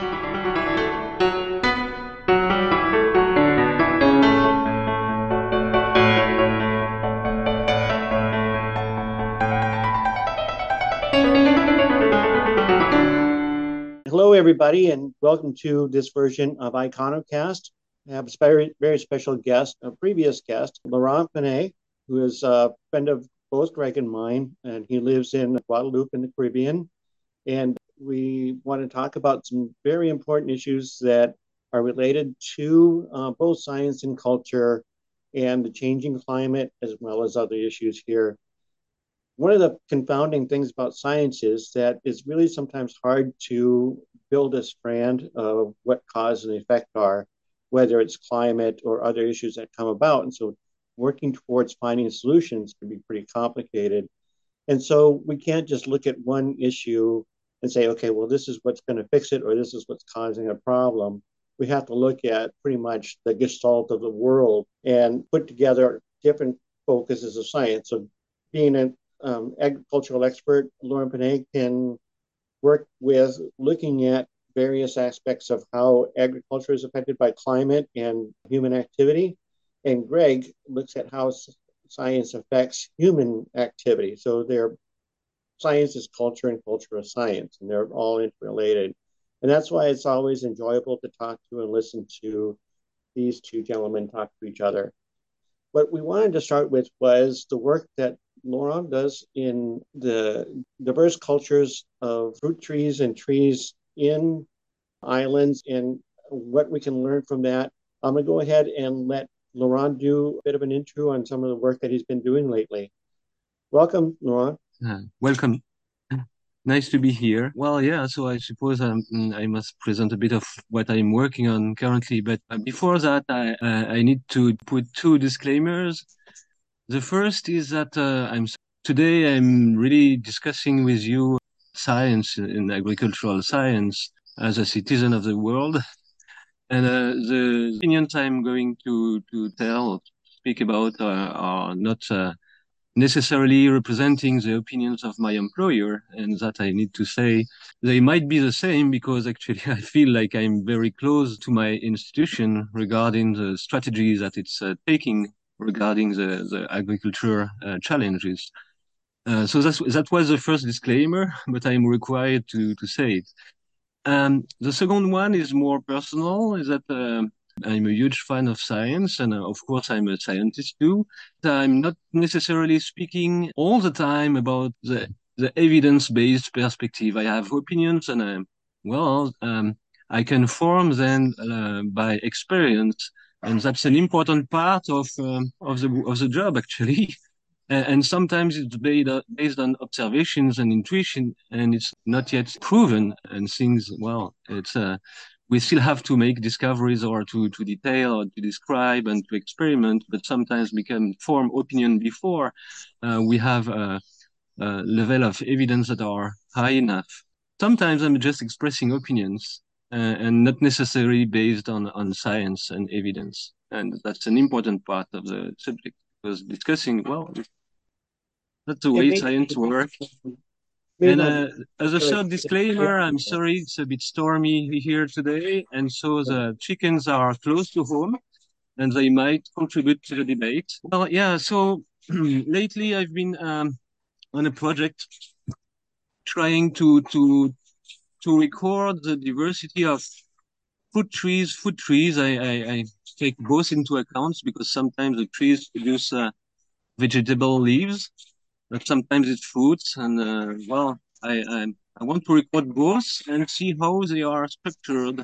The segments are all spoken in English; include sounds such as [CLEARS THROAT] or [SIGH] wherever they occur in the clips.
Hello, everybody, and welcome to this version of Ikonokast. I have a very, very special guest, a previous guest, Laurent Penet, who is a friend of both Greg and mine, and he lives in Guadeloupe in the Caribbean. And we want to talk about some very important issues that are related to uh, both science and culture and the changing climate, as well as other issues here one of the confounding things about science is that it's really sometimes hard to build a strand of what cause and effect are, whether it's climate or other issues that come about. And so working towards finding solutions can be pretty complicated. And so we can't just look at one issue and say, okay, well, this is what's going to fix it or this is what's causing a problem. We have to look at pretty much the gestalt of the world and put together different focuses of science. So being an um, agricultural expert, Laurent Penet, can work with looking at various aspects of how agriculture is affected by climate and human activity. And Greg looks at how science affects human activity. So they're science is culture and culture is science, and they're all interrelated. And that's why it's always enjoyable to talk to and listen to these two gentlemen talk to each other. What we wanted to start with was the work that Laurent does in the diverse cultures of fruit trees and trees in islands and what we can learn from that. I'm going to go ahead and let Laurent do a bit of an intro on some of the work that he's been doing lately. Welcome, Laurent. Uh, welcome. Nice to be here. Well, yeah, so I suppose I'm, mm, i must present a bit of what I'm working on currently. But uh, before that, I, uh, I need to put two disclaimers. The first is that uh, I'm today I'm really discussing with you science in agricultural science as a citizen of the world, and uh, the opinions I'm going to to tell speak about are, are not uh, necessarily representing the opinions of my employer, and that I need to say they might be the same because actually [LAUGHS] I feel like I'm very close to my institution regarding the strategy that it's uh, taking regarding the, the agriculture uh, challenges. Uh, so that's, that was the first disclaimer, [LAUGHS] but I'm required to, to say it. Um, the second one is more personal, is that uh, I'm a huge fan of science, and uh, of course I'm a scientist too. I'm not necessarily speaking all the time about the, the evidence-based perspective. I have opinions, and I'm, well, um, I can form them uh, by experience and that's an important part of um, of the of the job actually. [LAUGHS] and, sometimes it's based based on observations and intuition, and it's not yet proven. And things, well, it's uh, we still have to make discoveries or to to detail or to describe and to experiment, but sometimes we can form opinion before uh, we have a, a level of evidence that are high enough. Sometimes I'm just expressing opinions uh, and not necessarily based on, on science and evidence. And that's an important part of the subject because discussing, well, that's the way science works. And uh, as a short disclaimer, I'm sorry it's a bit stormy here today, and so the chickens are close to home, and they might contribute to the debate. Well, yeah. So [CLEARS THROAT] lately, I've been um, on a project trying to to to record the diversity of fruit trees, food trees. I, I, I take both into account because sometimes the trees produce uh, vegetable leaves, sometimes it's fruits. And uh, well, I, I, I want to record both and see how they are structured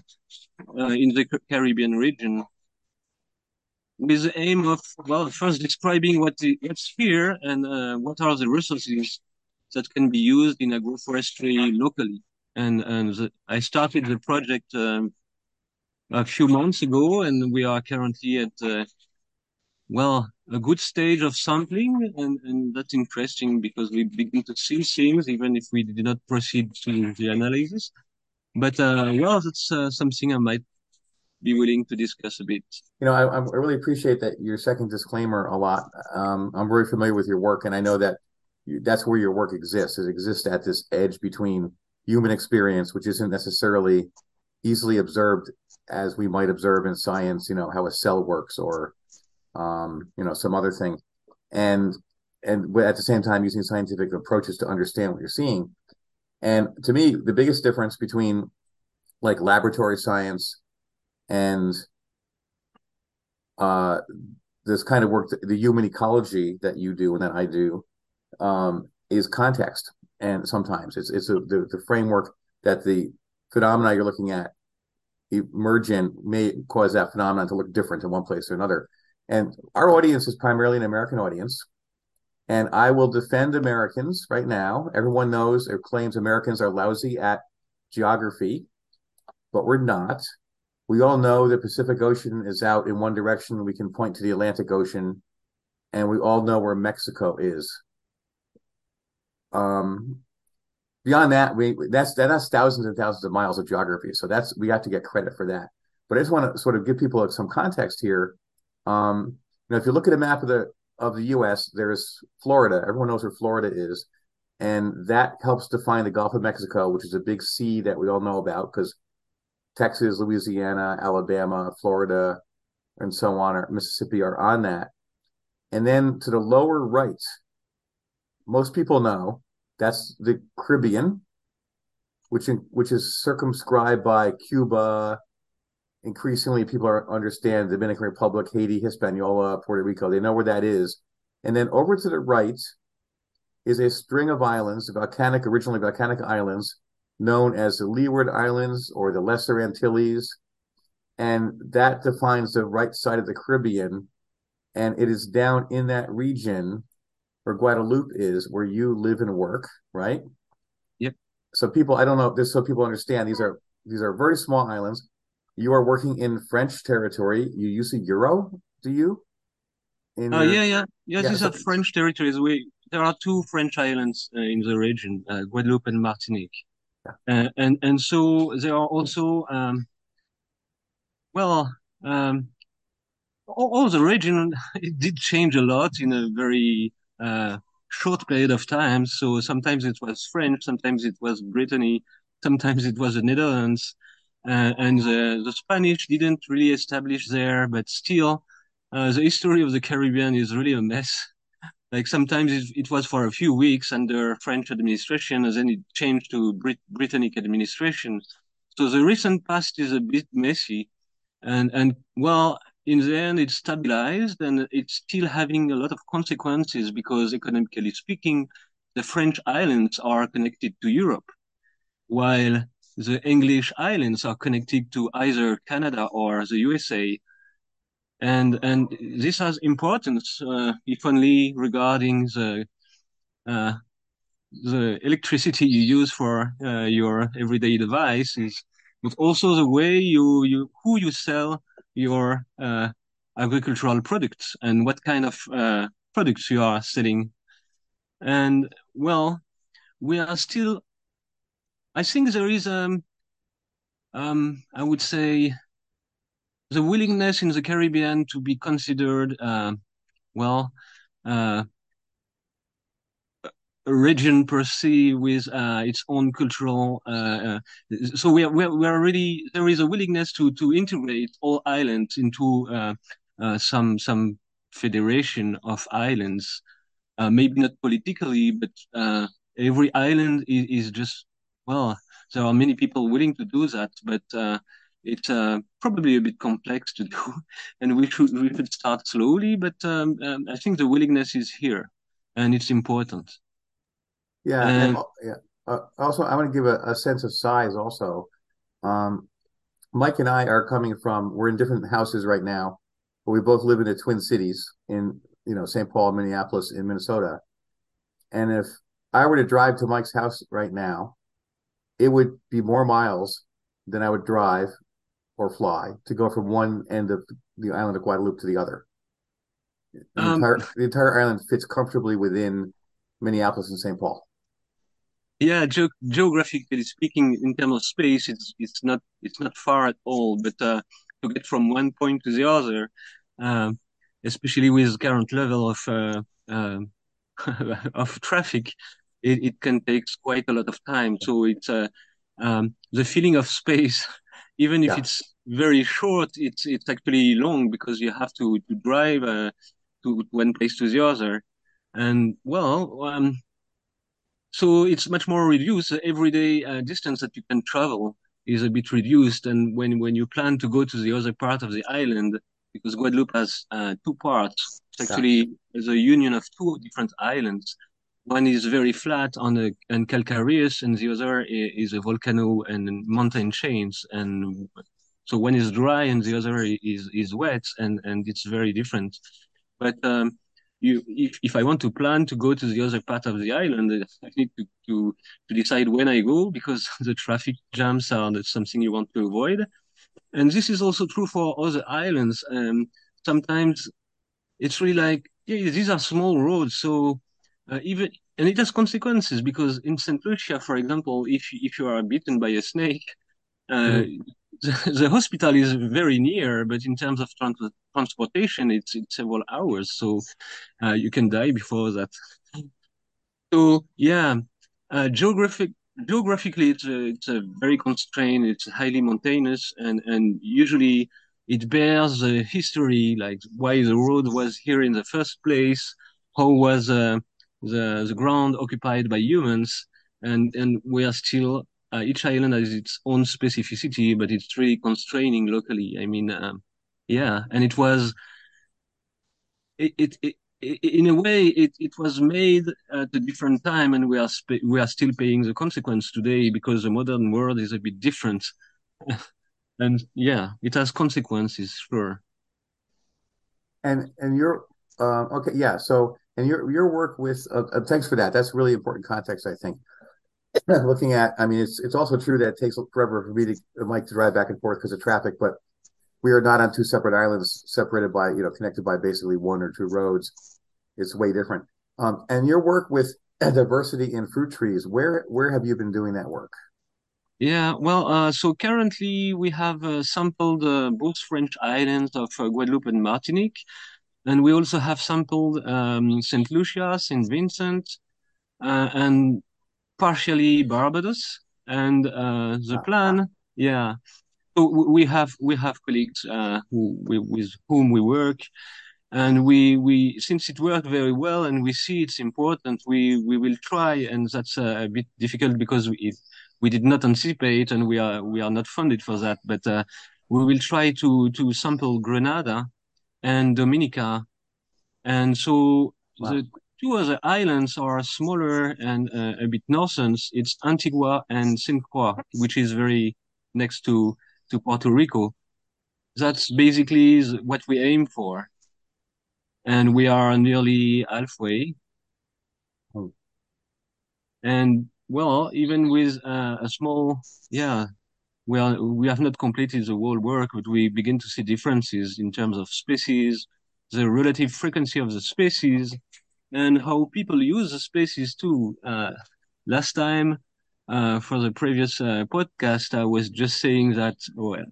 uh, in the Caribbean region. With the aim of well, first describing what the, what's here and uh, what are the resources that can be used in agroforestry locally and and the, I started the project um, a few months ago, and we are currently at uh, well a good stage of sampling, and and that's interesting because we begin to see things even if we did not proceed to the analysis. But uh, well, that's uh, something I might be willing to discuss a bit. You know, I, I really appreciate that your second disclaimer a lot. Um, I'm very familiar with your work, and I know that you, that's where your work exists. It exists at this edge between human experience, which isn't necessarily easily observed as we might observe in science, you know, how a cell works or, um, you know, some other thing. And, and at the same time, using scientific approaches to understand what you're seeing. And to me, the biggest difference between like laboratory science and uh, this kind of work, the human ecology that you do and that I do, um, is context. And sometimes it's it's a, the the framework that the phenomena you're looking at emerge in may cause that phenomenon to look different in one place or another. And our audience is primarily an American audience. And I will defend Americans right now. Everyone knows or claims Americans are lousy at geography, but we're not. We all know the Pacific Ocean is out in one direction. We can point to the Atlantic Ocean, and we all know where Mexico is. Um, beyond that, we that's that's thousands and thousands of miles of geography. So that's we have to get credit for that. But I just want to sort of give people some context here. Um, you know, if you look at a map of the of the U.S., there's Florida. Everyone knows where Florida is, and that helps define the Gulf of Mexico, which is a big sea that we all know about because Texas, Louisiana, Alabama, Florida, and so on, or Mississippi are on that. And then to the lower right, most people know that's the Caribbean, which in, which is circumscribed by Cuba. Increasingly, people are understand the Dominican Republic, Haiti, Hispaniola, Puerto Rico. They know where that is. And then over to the right is a string of islands, volcanic, originally volcanic islands, known as the Leeward Islands or the Lesser Antilles. And that defines the right side of the Caribbean. And it is down in that region where Guadeloupe is, where you live and work, right? Yep. So people, I don't know this, so people understand these are these are very small islands. You are working in French territory. You use a euro, do you? In uh, your... yeah, yeah, yeah. These so... are French territories. We there are two French islands uh, in the region, uh, Guadeloupe and Martinique. Uh, and and so there are also um, well um, all, all, the region [LAUGHS] it did change a lot in a very uh, short period of time. So sometimes it was French, sometimes it was Brittany, sometimes it was the Netherlands, uh, and the, the Spanish didn't really establish there. But still, uh, the history of the Caribbean is really a mess. [LAUGHS] Like sometimes it, it, was for a few weeks under French administration, and then it changed to Brit- Britannic administration. So the recent past is a bit messy, and and well, in the end, it's stabilized, and it's still having a lot of consequences because, economically speaking, the French islands are connected to Europe, while the English islands are connected to either Canada or the USA and and this has importance uh, if only regarding the uh, the electricity you use for uh, your everyday devices, but also the way you you who you sell your uh, agricultural products and what kind of uh, products you are selling. And well, we are still. I think there is um um I would say the willingness in the Caribbean to be considered, uh, well, uh, a region per se with uh, its own cultural. Uh, uh, so we are, we are, we are really there is a willingness to to integrate all islands into uh, some some federation of islands. maybe not politically, but every island is, is just well. There are many people willing to do that, but it's uh, probably a bit complex to do, [LAUGHS] and we should we should start slowly. But um, um, I think the willingness is here, and it's important. Yeah, and, and yeah. Uh, also, I want to give a, a, sense of size. Also, um, Mike and I are coming from. We're in different houses right now, but we both live in the Twin Cities in you know St. Paul, Minneapolis, in Minnesota. And if I were to drive to Mike's house right now, it would be more miles than I would drive or fly to go from one end of the island of Guadeloupe to the other. The, um, entire, the entire island fits comfortably within Minneapolis and St. Paul. Yeah, ge- geographically speaking, in terms of space, it's it's not it's not far at all. But uh, to get from one point to the other, uh, especially with the current level of uh, um, [LAUGHS] of traffic, it, it can take quite a lot of time. So it's uh, um, the feeling of space [LAUGHS] even if Yeah. it's very short, it's it's actually long because you have to to drive uh, to one place to the other, and well, um, so it's much more reduced. The everyday uh, distance that you can travel is a bit reduced, and when when you plan to go to the other part of the island, because Guadeloupe has uh, two parts, it's Yeah. actually the union of two different islands. One is very flat on a and calcareous, and the other is a volcano and mountain chains. And so one is dry and the other is is wet, and and it's very different. But um, you, if if I want to plan to go to the other part of the island, I need to to to decide when I go because [LAUGHS] the traffic jams are something you want to avoid. And this is also true for other islands. Um, sometimes it's really like, yeah, these are small roads, so uh, even and it has consequences because in St. Lucia, for example, if if you are bitten by a snake, uh, Mhm. [LAUGHS] the, the hospital is very near, but in terms of trans transportation, it's it's several hours, so uh, you can die before that. So yeah, uh, geographic geographically, it's a, it's a very constrained. It's highly mountainous, and and usually it bears the history, like why the road was here in the first place, how was uh, the the ground occupied by humans, and and we are still. Uh, each island has its own specificity, but it's really constraining locally. I mean, um, yeah, and it was it, it, it in a way it, it was made at a different time and we are sp- we are still paying the consequence today because the modern world is a bit different [LAUGHS] and yeah it has consequences sure And and your uh, okay, yeah. So and your your work with uh, uh, thanks for that. That's really important context, I think. [CLEARS THROAT] Looking at, I mean, it's it's also true that it takes forever for me to Mike to drive back and forth because of traffic, but we are not on two separate islands, separated by you know connected by basically one or two roads. It's way different. Um, and your work with [CLEARS THROAT] diversity in fruit trees, where where have you been doing that work? yeah well uh, so currently we have uh, sampled uh, both French islands of uh, Guadeloupe and Martinique and we also have sampled um, St. Lucia, St. Vincent uh, and partially Barbados and uh, the plan yeah So we have we have colleagues uh, who we, with whom we work, and we we since it worked very well and we see it's important, we we will try, and that's a, a bit difficult because we we did not anticipate and we are we are not funded for that, but uh, we will try to to sample Grenada and Dominica, and so wow. the two other islands are smaller and uh, a bit northern. It's Antigua and Saint Croix, which is very next to to Puerto Rico. That's basically what we aim for, and we are nearly halfway. Hmm. And well, even with uh, a small, yeah, we are we have not completed the whole work, but we begin to see differences in terms of species, the relative frequency of the species, and how people use the species too. Uh, last time, uh, for the previous uh, podcast, I was just saying that well,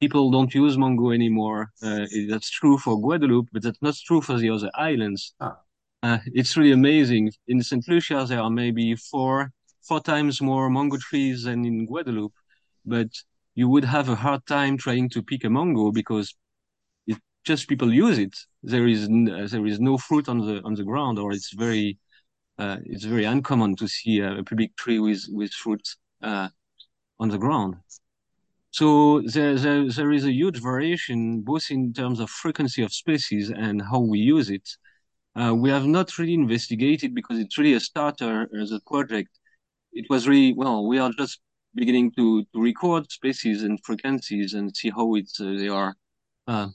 people don't use mango anymore. Uh, that's true for Guadeloupe, but that's not true for the other islands. Ah, Uh, it's really amazing. In St. Lucia, there are maybe four four times more mango trees than in Guadeloupe, but you would have a hard time trying to pick a mango because it just people use it. There is uh, there is no fruit on the on the ground, or it's very uh, it's very uncommon to see a, public tree with with fruit uh, on the ground. So there, there there is a huge variation both in terms of frequency of species and how we use it. Uh, we have not really investigated because it's really a starter as a project. It was really well, we are just beginning to to record species and frequencies and see how it's uh, they are uh,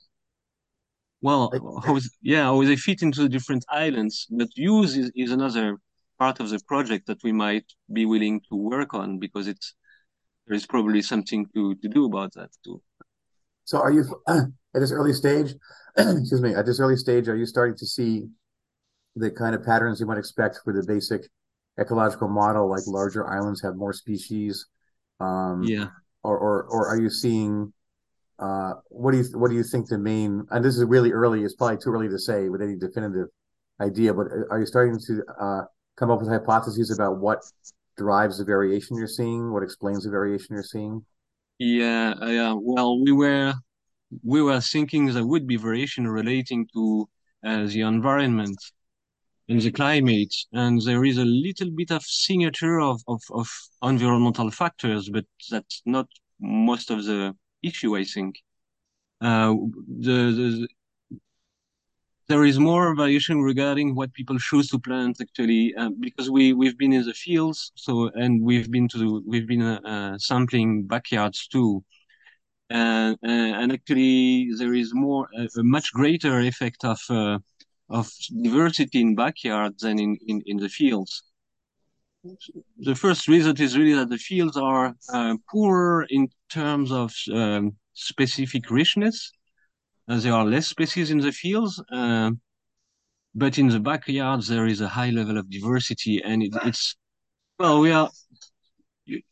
well how is yeah how they fit into the different islands. But use is, is another part of the project that we might be willing to work on because it's there is probably something to to do about that too. so are you [CLEARS THROAT] at this early stage? [CLEARS THROAT] excuse me. At this early stage, are you starting to see the kind of patterns you might expect for the basic ecological model, like larger islands have more species, um, Yeah. or, or or are you seeing uh, what do you what do you think the main? And this is really early; it's probably too early to say with any definitive idea. But are you starting to uh, come up with hypotheses about what drives the variation you're seeing? What explains the variation you're seeing? Yeah, uh, yeah. Well, we were we were thinking there would be variation relating to uh, the environment and the climate, and there is a little bit of signature of, of, of environmental factors, but that's not most of the issue, I think. Uh, the, the there is more variation regarding what people choose to plant actually uh, because we we've been in the fields so and we've been to we've been uh, uh, sampling backyards too and and actually there is more a, much greater effect of uh, of diversity in backyards than in, in in the fields the first reason is really that the fields are uh, poorer in terms of um, specific richness uh, there are less species in the fields, uh, but in the backyards there is a high level of diversity, and it, it's well, we are.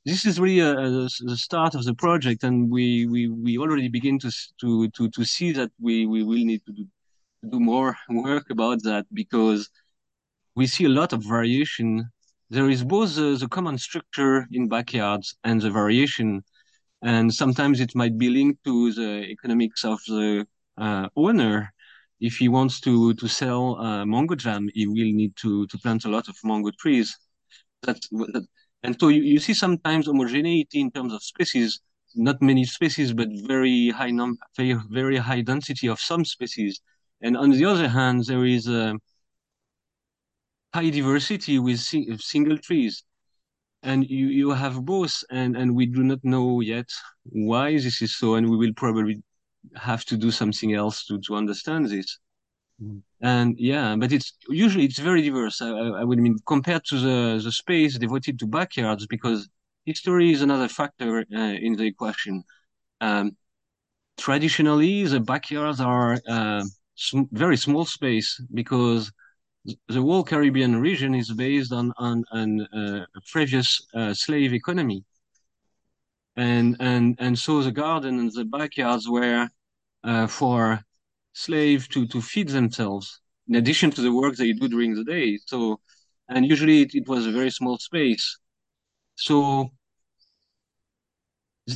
This is really a, a, the start of the project, and we, we, we already begin to to to to see that we, we will need to do, do more [LAUGHS] work about that because we see a lot of variation. There is both the, the common structure in backyards and the variation, and sometimes it might be linked to the economics of the uh, owner, if he wants to to sell uh, mango jam, he will need to to plant a lot of mango trees. That, and so you, you see sometimes homogeneity in terms of species, not many species, but very high number, very, very high density of some species. And on the other hand, there is a high diversity with sing, single trees. And you, you have both, and, and we do not know yet why this is so, and we will probably have to do something else to, to understand this. Mm. And yeah, but it's usually it's very diverse. I, I, would mean compared to the the space devoted to backyards, because history is another factor uh, in the equation. Um, traditionally, the backyards are uh, sm very small space because the whole Caribbean region is based on on, on uh, a previous uh, slave economy, and and and so the garden and the backyards were uh, for slaves to to feed themselves in addition to the work they do during the day. So, and usually it, it was a very small space. So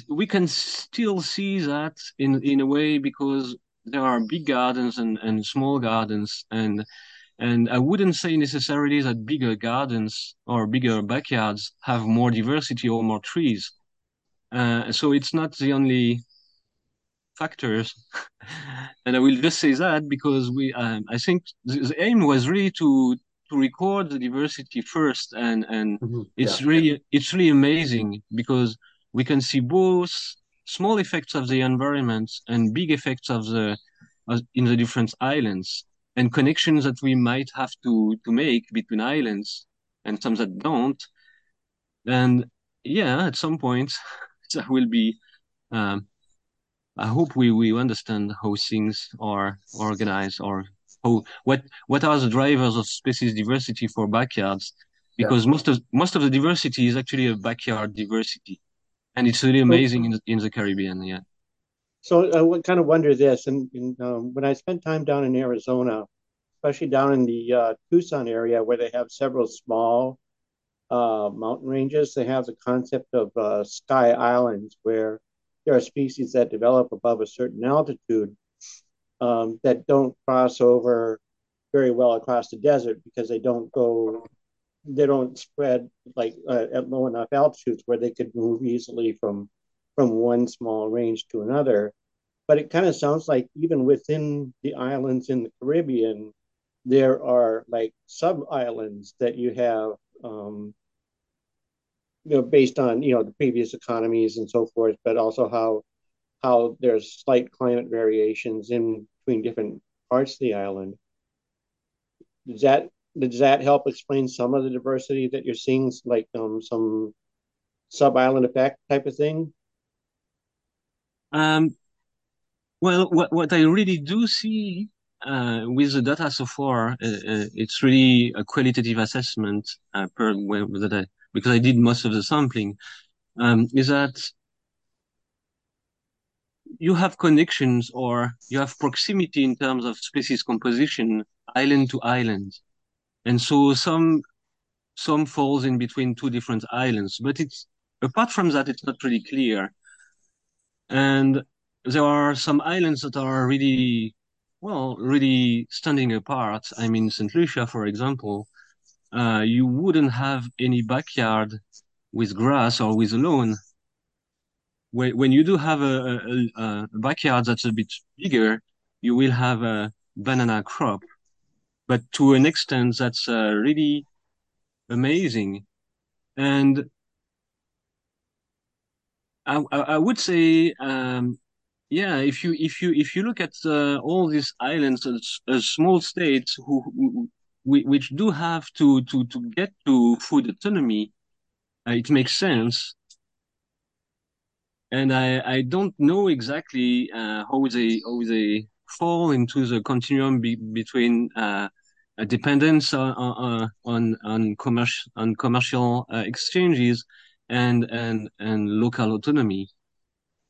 we can still see that in in a way because there are big gardens and and small gardens and and I wouldn't say necessarily that bigger gardens or bigger backyards have more diversity or more trees. Uh, so it's not the only factors. [LAUGHS] and I will just say that because we, um, I think the, the, aim was really to to record the diversity first, and and mm-hmm. it's yeah. really it's really amazing because we can see both small effects of the environment and big effects of the of, in the different islands and connections that we might have to to make between islands and some that don't. And yeah, at some point [LAUGHS] there will be um, I hope we, we understand how things are organized or how what what are the drivers of species diversity for backyards because yeah. most of most of the diversity is actually a backyard diversity and it's really amazing in the, in the Caribbean yeah. So I kind of wonder this and, and um, when I spent time down in Arizona especially down in the uh, Tucson area where they have several small uh, mountain ranges they have the concept of uh, sky islands where there are species that develop above a certain altitude um, that don't cross over very well across the desert because they don't go they don't spread like uh, at low enough altitudes where they could move easily from from one small range to another but it kind of sounds like even within the islands in the caribbean there are like sub islands that you have um, you know, based on you know the previous economies and so forth, but also how how there's slight climate variations in between different parts of the island. Does that does that help explain some of the diversity that you're seeing, like um, some sub island effect type of thing? Um, well, what what I really do see uh, with the data so far, uh, uh, it's really a qualitative assessment uh, per that I because I did most of the sampling, um, is that you have connections or you have proximity in terms of species composition, island to island. And so some some falls in between two different islands, but it's apart from that, it's not really clear. and there are some islands that are really, well, really standing apart. I mean, St. Lucia, for example, uh, you wouldn't have any backyard with grass or with a lawn. When, when you do have a, a, a backyard that's a bit bigger, you will have a banana crop. But to an extent, that's uh, really amazing. And I, I would say, um, yeah, if you if you if you look at uh, all these islands as, as small states who, who, which do have to to to get to food autonomy, uh, it makes sense. And I I don't know exactly uh, how they how they fall into the continuum be, between uh, a dependence on on on, on commercial on commercial uh, exchanges and and and local autonomy.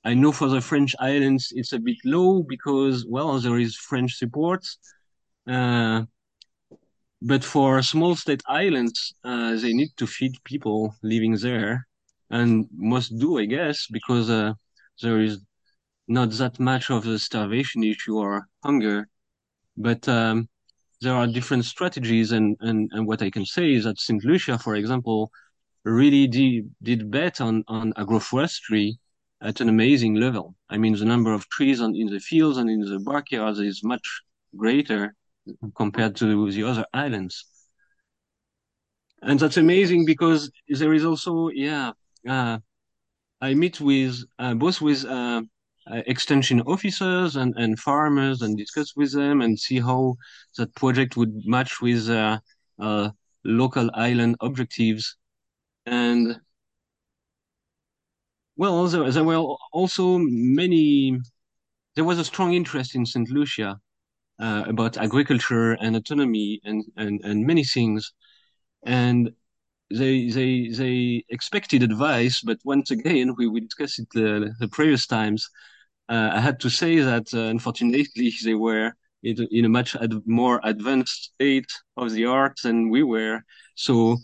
I know for the French islands it's a bit low because well there is French support, uh, but for small state islands uh, they need to feed people living there, and must do I guess because uh, there is not that much of the starvation issue or hunger, but um, there are different strategies and, and, and what I can say is that St. Lucia, for example, really did, did bet on, on agroforestry at an amazing level. I mean, the number of trees on, in the fields and in the backyards is much greater compared to the other islands. And that's amazing because there is also, yeah, uh, I meet with uh, both with uh, uh, extension officers and, and farmers and discuss with them and see how that project would match with uh, uh, local island objectives. And well, there, there were also many, there was a strong interest in St. Lucia uh, about agriculture and autonomy and, and, and many things. And they they they expected advice, but once again, we, we discussed it the, the previous times. Uh, I had to say that uh, unfortunately they were in, in a much ad more advanced state of the art than we were. So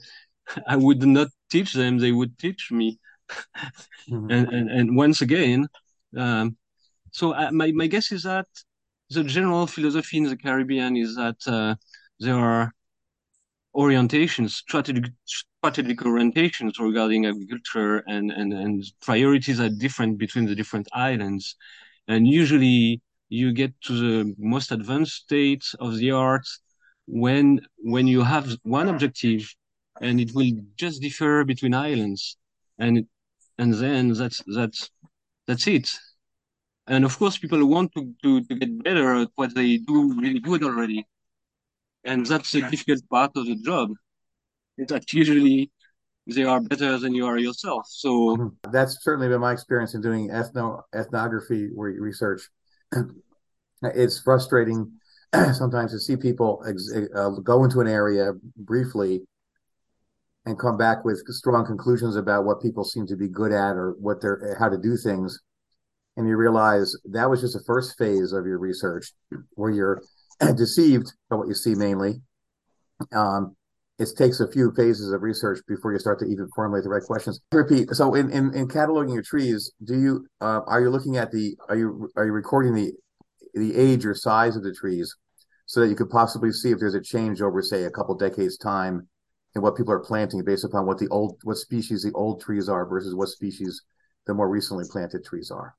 [LAUGHS] I would not teach them; they would teach me. mm -hmm. and, and and once again, um, so I, uh, my my guess is that the general philosophy in the Caribbean is that uh, there are orientations, strategic orientations regarding agriculture and, and, and priorities are different between the different islands. And usually you get to the most advanced state of the art when when you have one objective and it will just differ between islands. And and then that's that's that's it. And of course people want to, to, to get better at what they do really good already and that's a difficult part of the job is that usually they are better than you are yourself. So mm-hmm. that's certainly been my experience in doing ethno ethnography research. [CLEARS THROAT] it's frustrating [CLEARS THROAT] sometimes to see people ex- uh, go into an area briefly and come back with strong conclusions about what people seem to be good at or what they're how to do things and you realize that was just the first phase of your research where you're [CLEARS THROAT] deceived by what you see mainly. Um, it takes a few phases of research before you start to even formulate the right questions. Repeat. So, in, in, in cataloging your trees, do you uh, are you looking at the are you are you recording the the age or size of the trees so that you could possibly see if there's a change over, say, a couple decades time in what people are planting based upon what the old what species the old trees are versus what species the more recently planted trees are.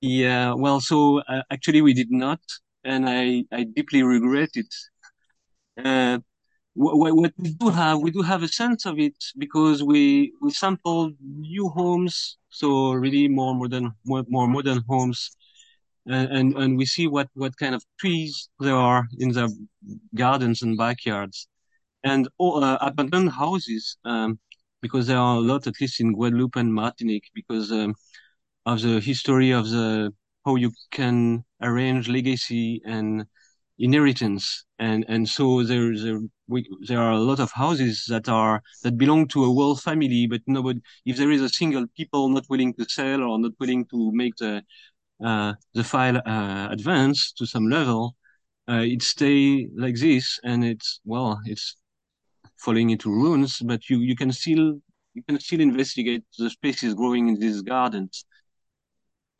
Yeah, well, so uh, actually we did not and I, I deeply regret it. Uh, what, what we do have, we do have a sense of it because we we sampled new homes, so really more modern, more, more modern homes, and, and and we see what what kind of trees there are in the gardens and backyards, and all, uh, abandoned houses, um, because there are a lot, at least in Guadeloupe and Martinique, because um, of the history of the how you can arrange legacy and inheritance. And and so there there we, there are a lot of houses that are that belong to a whole family but nobody if there is a single people not willing to sell or not willing to make the uh, the file uh, advance to some level uh, it stay like this. And it's well it's falling into ruins but you you can still you can still investigate the species growing in these gardens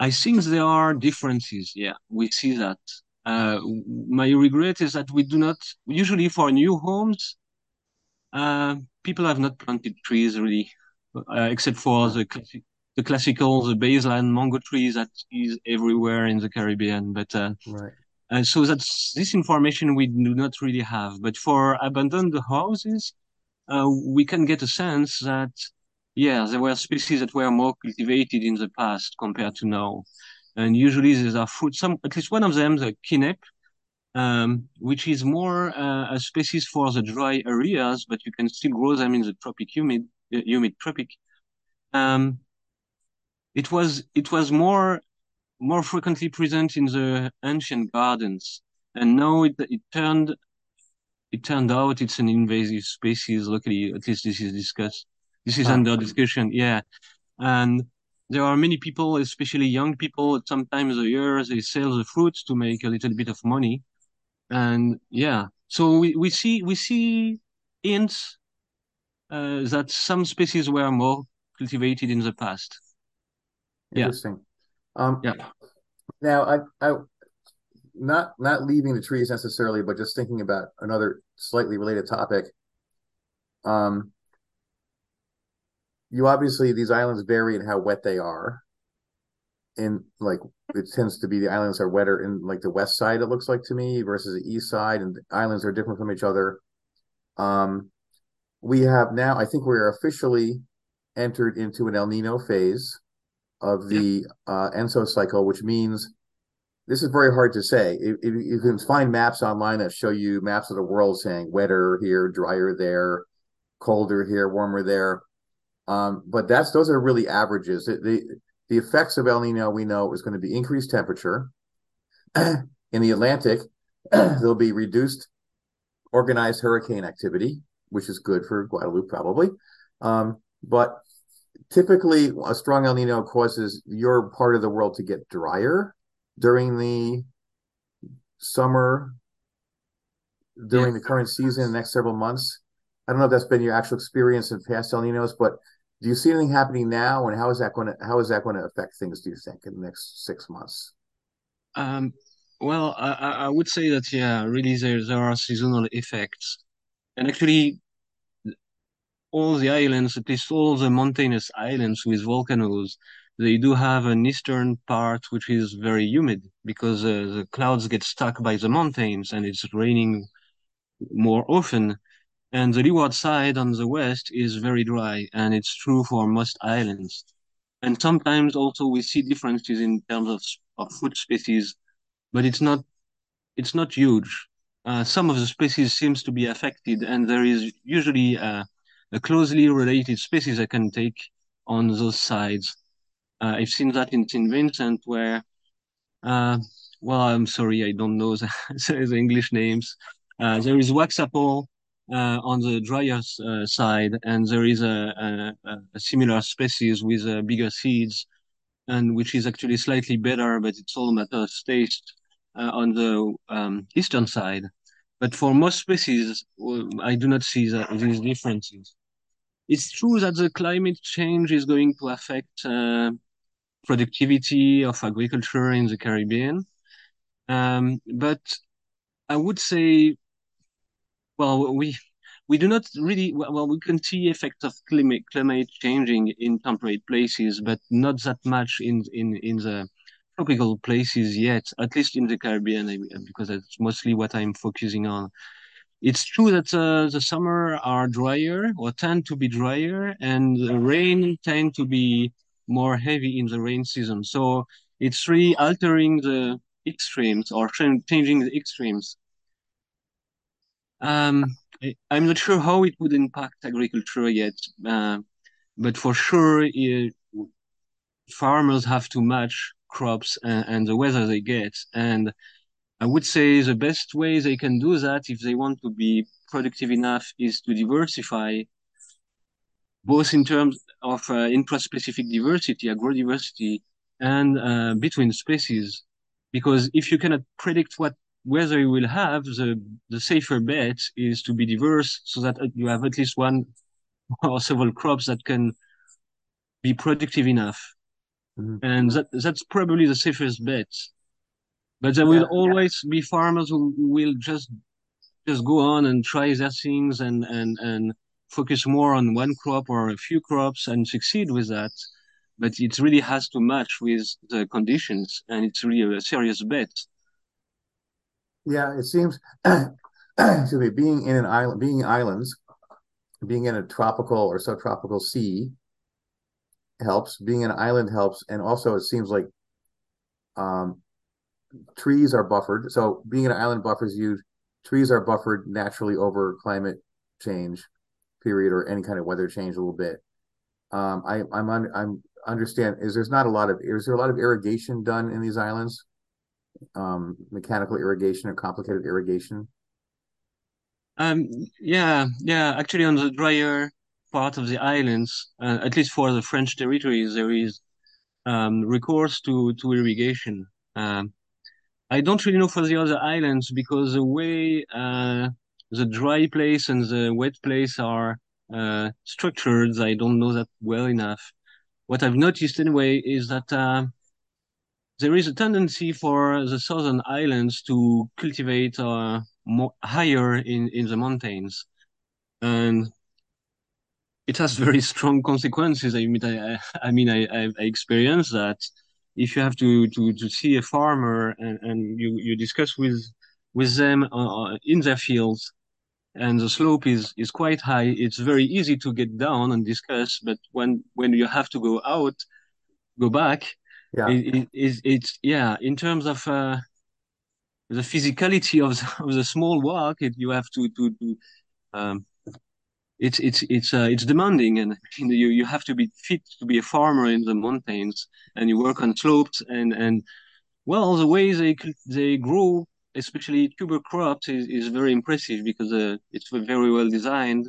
I think there are differences. Yeah, we see that. Uh, my regret is that we do not usually for new homes. Uh, people have not planted trees really, uh, except for the the classical, the baseline mango trees that is everywhere in the Caribbean. But uh, right. And so that's this information we do not really have. But for abandoned houses, uh, we can get a sense that, yeah, there were species that were more cultivated in the past compared to now. And usually these are fruit, some, at least one of them, the kinep, um, which is more uh, a species for the dry areas, but you can still grow them in the tropic humid, uh, humid tropic. Um, it was, it was more more frequently present in the ancient gardens. And now it, it turned it turned out it's an invasive species. Luckily, at least this is discussed. This is under discussion. Yeah, and there are many people, especially young people. Sometimes a year they sell the fruits to make a little bit of money, and yeah. So we, we see we see hints uh, that some species were more cultivated in the past. Interesting. Um, yeah. Now, I, I, not not leaving the trees necessarily, but just thinking about another slightly related topic. Um, you obviously these islands vary in how wet they are. In like it tends to be the islands are wetter in like the west side. It looks like to me versus the east side, and islands are different from each other. Um, we have now. I think we're officially entered into an El Nino phase of the uh, ENSO cycle, which means this is very hard to say. If, if you can find maps online that show you maps of the world saying wetter here, drier there, colder here, warmer there. Um, but that's those are really averages. The, the, the effects of El Nino we know is going to be increased temperature [CLEARS THROAT] in the Atlantic. [CLEARS THROAT] there'll be reduced organized hurricane activity, which is good for Guadeloupe probably. Um, but typically a strong El Nino causes your part of the world to get drier during the summer, during yeah. the current season, the next several months. I don't know if that's been your actual experience in past El Ninos, but do you see anything happening now, and how is that going to how is that going to affect things? Do you think in the next six months? Um, well, I, I would say that yeah, really there there are seasonal effects, and actually all the islands, at least all the mountainous islands with volcanoes, they do have an eastern part which is very humid because uh, the clouds get stuck by the mountains and it's raining more often. And the leeward side on the west is very dry, and it's true for most islands. And sometimes also we see differences in terms of, of food species, but it's not it's not huge. Uh, some of the species seems to be affected, and there is usually a a closely related species I can take on those sides. Uh, I've seen that in St. Vincent where, uh, well, I'm sorry, I don't know [LAUGHS] the, the English names. Uh, there is wax apple uh, on the drier uh, side, and there is a, a, a similar species with uh, bigger seeds, and which is actually slightly better, but it's all matter of taste on the um, eastern side. But for most species, I do not see that, these differences. It's true that the climate change is going to affect uh, productivity of agriculture in the Caribbean. Um, but I would say, well, we we do not really well we can see effects of climate climate changing in temperate places, but not that much in in in the tropical places yet. At least in the Caribbean, because that's mostly what I'm focusing on. It's true that uh, the summer are drier or tend to be drier, and the rain tend to be more heavy in the rain season. So it's really altering the extremes or changing the extremes. Um, I, am not sure how it would impact agriculture yet, uh, but for sure, it, farmers have to match crops and, and the weather they get, and I would say the best way they can do that if they want to be productive enough is to diversify both in terms of uh, intraspecific diversity, agrodiversity, and uh, between species. Because if you cannot predict what weather you will have, the, the safer bet is to be diverse so that you have at least one [LAUGHS] or several crops that can be productive enough. mm-hmm. and that that's probably the safest bet. But there will yeah, always yeah. be farmers who will just just go on and try their things and and and focus more on one crop or a few crops and succeed with that. But it really has to match with the conditions, and it's really a serious bet. Yeah, it seems. [CLEARS THROAT] excuse me, being in an island, being islands, being in a tropical or subtropical sea helps. Being an island helps, and also it seems like um, trees are buffered. So being an island buffers you. Trees are buffered naturally over climate change, period, or any kind of weather change a little bit. Um, I, I'm un, I'm understand is there's not a lot of is there a lot of irrigation done in these islands, um, mechanical irrigation or complicated irrigation. Um, yeah, yeah. Actually, on the drier part of the islands, uh, at least for the French territories, there is um, recourse to to irrigation. Um, I don't really know for the other islands because the way uh, the dry place and the wet place are uh, structured, I don't know that well enough. What I've noticed anyway is that uh, there is a tendency for the southern islands to cultivate uh, more higher in, in the mountains. And it has very strong consequences. I mean, I, I mean, I, I, I experienced that if you have to, to, to see a farmer and, and you, you discuss with, with them uh, uh, in their fields and the slope is, is quite high, it's very easy to get down and discuss. But when, when you have to go out, go back, yeah, it, it, it's, it's, yeah, in terms of, uh, the physicality of the, of the small walk, it, you have to to, to um, it's it's it's uh, it's demanding, and you you have to be fit to be a farmer in the mountains, and you work on slopes, and and well, the way they they grow, especially tuber crops, is, is very impressive because uh, it's very well designed,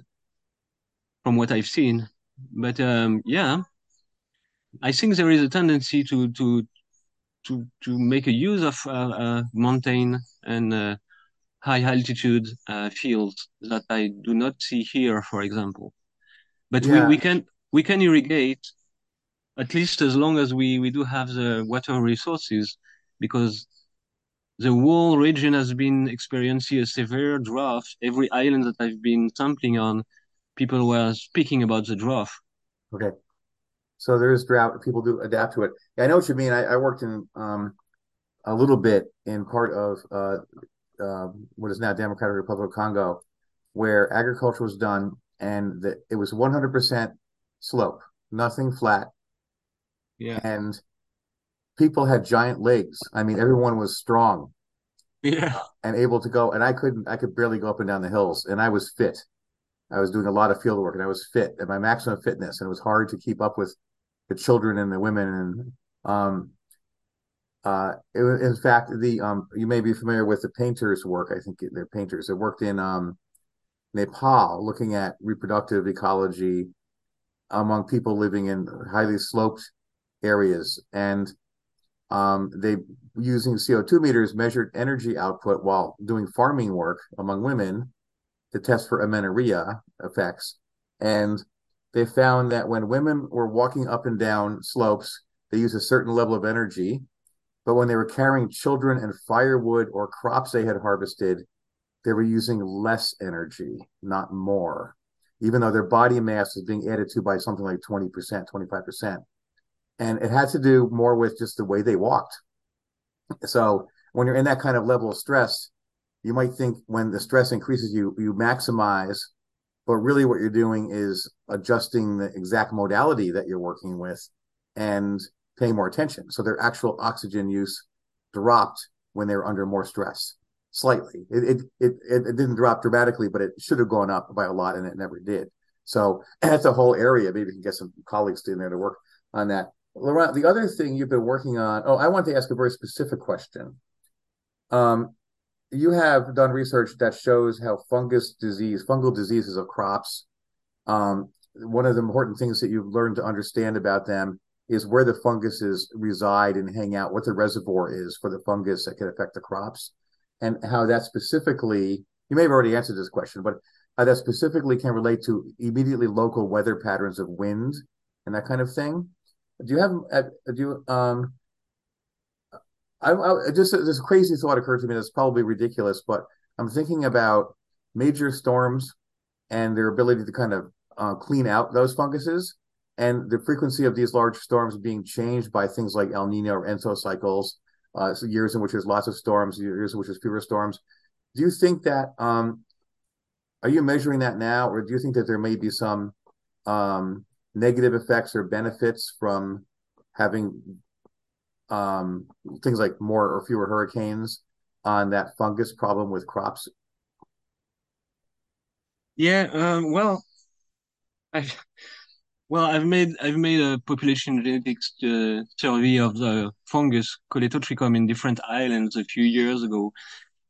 from what I've seen. But um, yeah, I think there is a tendency to to to to make a use of uh, uh, mountain and uh, high altitude fields that I do not see here, for example. But yeah. we, we can we can irrigate at least as long as we, we do have the water resources because the whole region has been experiencing a severe drought. Every island that I've been sampling on, people were speaking about the drought. Okay. So there's drought. People do adapt to it. I know what you mean. I, I worked in um, a little bit in part of uh, uh, what is now Democratic Republic of Congo, where agriculture was done, and the, it was 100% slope, nothing flat. Yeah. And people had giant legs. I mean, everyone was strong. Yeah. And able to go. And I couldn't. I could barely go up and down the hills, and I was fit. I was doing a lot of field work, and I was fit at my maximum fitness, and it was hard to keep up with the children and the women. And um uh it, in fact the um you may be familiar with the painters work. I think they're painters. They worked in um nepal looking at reproductive ecology among people living in highly sloped areas. And um they using co2 meters measured energy output while doing farming work among women to test for amenorrhea effects. And they found that when women were walking up and down slopes, they used a certain level of energy. But when they were carrying children and firewood or crops they had harvested, they were using less energy, not more, even though their body mass was being added to by something like 20%, 25%. And it had to do more with just the way they walked. So when you're in that kind of level of stress, you might think when the stress increases, you you maximize but really what you're doing is adjusting the exact modality that you're working with and paying more attention. So their actual oxygen use dropped when they were under more stress slightly. It, it, it, it didn't drop dramatically, but it should have gone up by a lot and it never did. So [CLEARS THROAT] that's a whole area. Maybe we can get some colleagues in there to work on that. Laurent, the other thing you've been working on, oh, I want to ask a very specific question. Um, you have done research that shows how fungus disease, fungal diseases of crops, um, one of the important things that you've learned to understand about them is where the funguses reside and hang out, what the reservoir is for the fungus that can affect the crops, and how that specifically, you may have already answered this question, but how that specifically can relate to immediately local weather patterns of wind and that kind of thing. do you have uh, do you um I, I just this crazy thought occurred to me that's probably ridiculous, but I'm thinking about major storms and their ability to kind of uh, clean out those funguses and the frequency of these large storms being changed by things like El Nino or Enso cycles, uh, so years in which there's lots of storms, years in which there's fewer storms. Do you think that um, are you measuring that now, or do you think that there may be some um, negative effects or benefits from having um, things like more or fewer hurricanes on that fungus problem with crops? Yeah, um, well, I've well, I've made I've made a population genetics uh, survey of the fungus Colletotrichum in different islands a few years ago,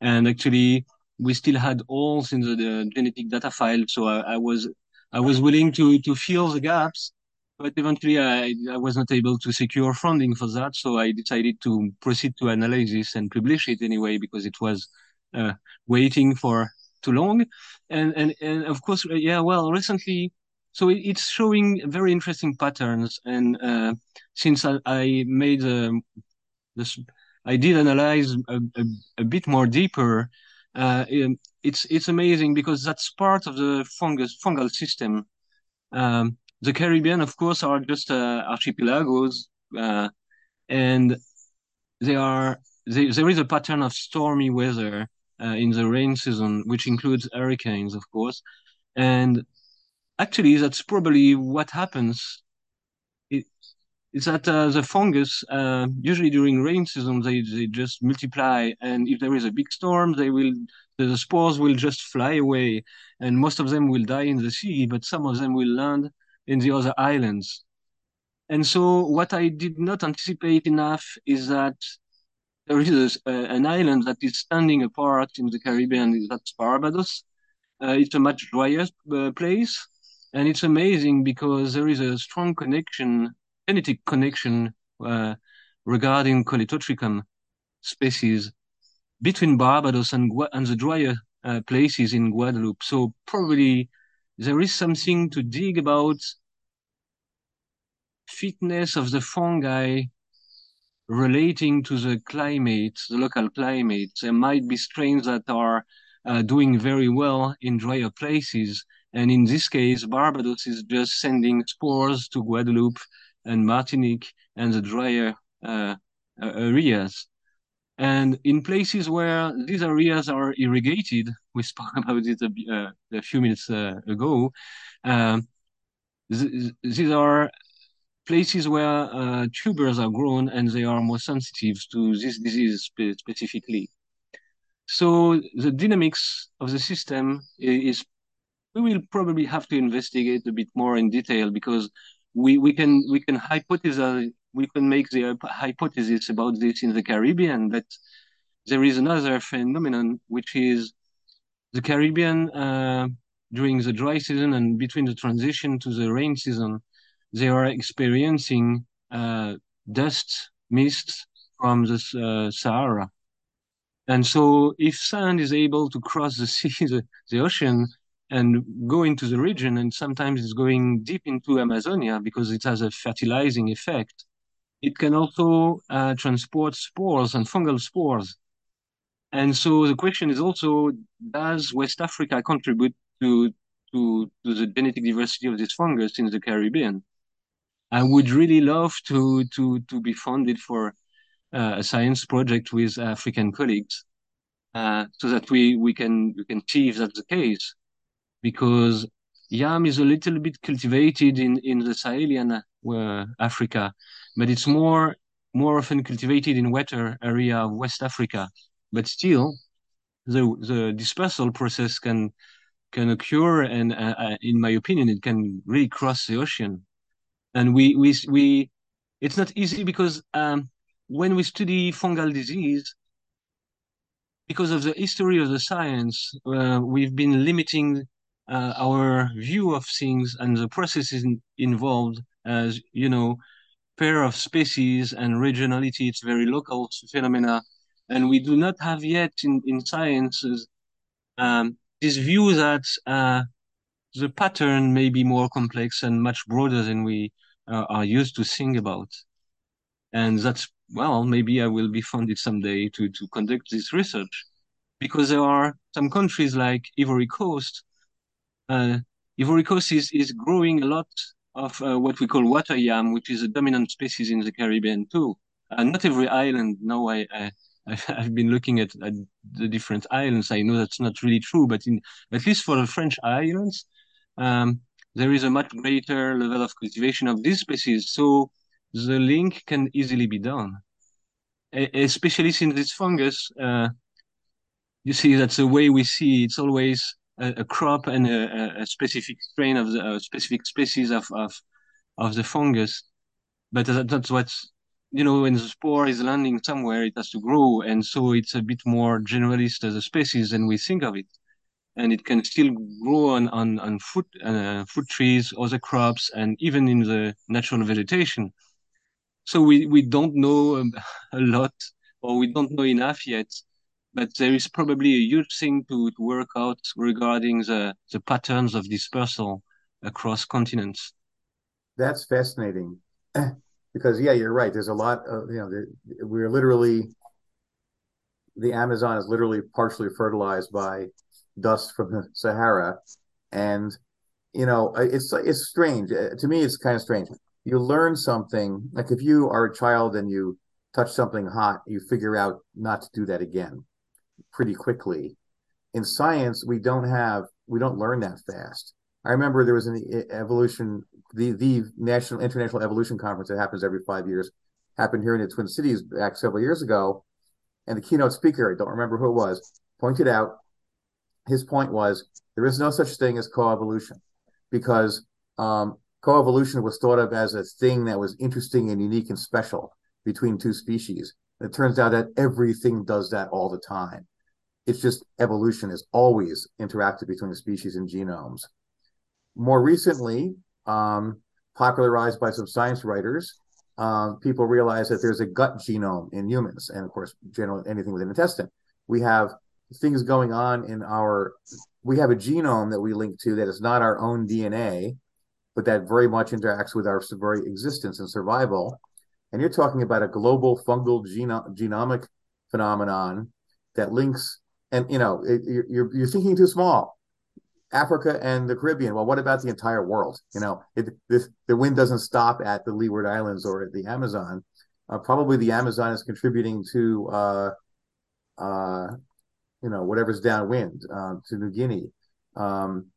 and actually we still had holes in the, the genetic data file, so I, I, was I was willing to to fill the gaps, but eventually I I was not able to secure funding for that, so I decided to proceed to analysis and publish it anyway because it was uh, waiting for too long, and and and of course yeah well recently so it's showing very interesting patterns and uh, since I, I made um, this I did analyze a, a, a bit more deeper. Uh, it's it's amazing because that's part of the fungus fungal system. Um, the Caribbean, of course, are just uh, archipelagos, uh, and they are they, there is a pattern of stormy weather uh, in the rain season, which includes hurricanes, of course, and actually that's probably what happens is that uh, the fungus uh, usually during rain season they, they just multiply and if there is a big storm they will the spores will just fly away and most of them will die in the sea but some of them will land in the other islands and so what i did not anticipate enough is that there is a, an island that is standing apart in the caribbean that's barbados uh, it's a much drier uh, place and it's amazing because there is a strong connection genetic connection uh, regarding Colletotrichum species between Barbados and, and the drier uh, places in Guadeloupe. So probably there is something to dig about fitness of the fungi relating to the climate, the local climate. There might be strains that are uh, doing very well in drier places. And in this case, Barbados is just sending spores to Guadeloupe and Martinique and the drier uh, areas. And in places where these areas are irrigated, [LAUGHS] we spoke about it a, uh, a few minutes uh, ago, um, th these are places where uh, tubers are grown and they are more sensitive to this disease spe specifically. So the dynamics of the system is, we will probably have to investigate a bit more in detail because we we can we can hypothesize we can make the hypothesis about this in the Caribbean, that there is another phenomenon which is the Caribbean uh, during the dry season and between the transition to the rain season, they are experiencing uh, dust mists from the uh, Sahara. And so if sand is able to cross the [LAUGHS] sea, the, the ocean, and go into the region and sometimes it's going deep into Amazonia because it has a fertilizing effect. It can also uh, transport spores and fungal spores. And so the question is also, does West Africa contribute to, to, to the genetic diversity of this fungus in the Caribbean? I would really love to, to, to be funded for uh, a science project with African colleagues uh, so that we, we, can, we can see if that's the case because yam is a little bit cultivated in, in the Sahelian uh, Africa, but it's more more often cultivated in wetter area of West Africa. But still, the the dispersal process can can occur, and uh, uh, in my opinion, it can really cross the ocean. And we we we, it's not easy because um, when we study fungal disease, because of the history of the science, uh, we've been limiting uh, our view of things and the processes in, involved as you know pair of species and regionality. It's very local phenomena. And we do not have yet in, in sciences um, this view that uh, the pattern may be more complex and much broader than we uh, are used to think about. And that's, well, maybe I will be funded someday to, to conduct this research because there are some countries like Ivory Coast. Uh, Ivory Coast is, is growing a lot of uh, what we call water yam, which is a dominant species in the Caribbean too. Uh, not every island. No, I, I [LAUGHS] I've been looking at, at, the different islands. I know that's not really true, but in at least for the French islands, um, there is a much greater level of cultivation of these species. So the link can easily be done, a especially since this fungus. Uh, you see, that's the way we see. It's always a, a crop and a, a, specific strain of the specific species of of of the fungus. But that's what's you know, when the spore is landing somewhere, it has to grow. And so it's a bit more generalist as a species than we think of it. And it can still grow on, on, on fruit, uh, fruit trees, other crops, and even in the natural vegetation. So we, we don't know [LAUGHS] a lot, or we don't know enough yet, but there is probably a huge thing to, to work out regarding the, the patterns of dispersal across continents. That's fascinating. [CLEARS THROAT] because yeah, you're right. There's a lot of you know we're literally the Amazon is literally partially fertilized by dust from the Sahara, and you know it's it's strange uh, to me. It's kind of strange. You learn something like if you are a child and you touch something hot, you figure out not to do that again pretty quickly. In science, we don't have we don't learn that fast. I remember there was an evolution, the the National International Evolution Conference that happens every five years, happened here in the Twin Cities back several years ago, and the keynote speaker, I don't remember who it was, pointed out his point was there is no such thing as coevolution because um, coevolution was thought of as a thing that was interesting and unique and special between two species. It turns out that everything does that all the time. It's just evolution is always interactive between the species and genomes more recently, um, popularized by some science writers, um, people realize that there's a gut genome in humans, and of course, generally anything with an intestine. We have things going on in our. We have a genome that we link to that is not our own DNA, but that very much interacts with our very existence and survival. And you're talking about a global fungal geno- genomic phenomenon that links. And you know, it, you're you're thinking too small Africa and the Caribbean. Well, what about the entire world? You know, it, this, the wind doesn't stop at the Leeward Islands or at the Amazon. Uh, probably the Amazon is contributing to, uh, uh, you know, whatever's downwind uh, to New Guinea. Um,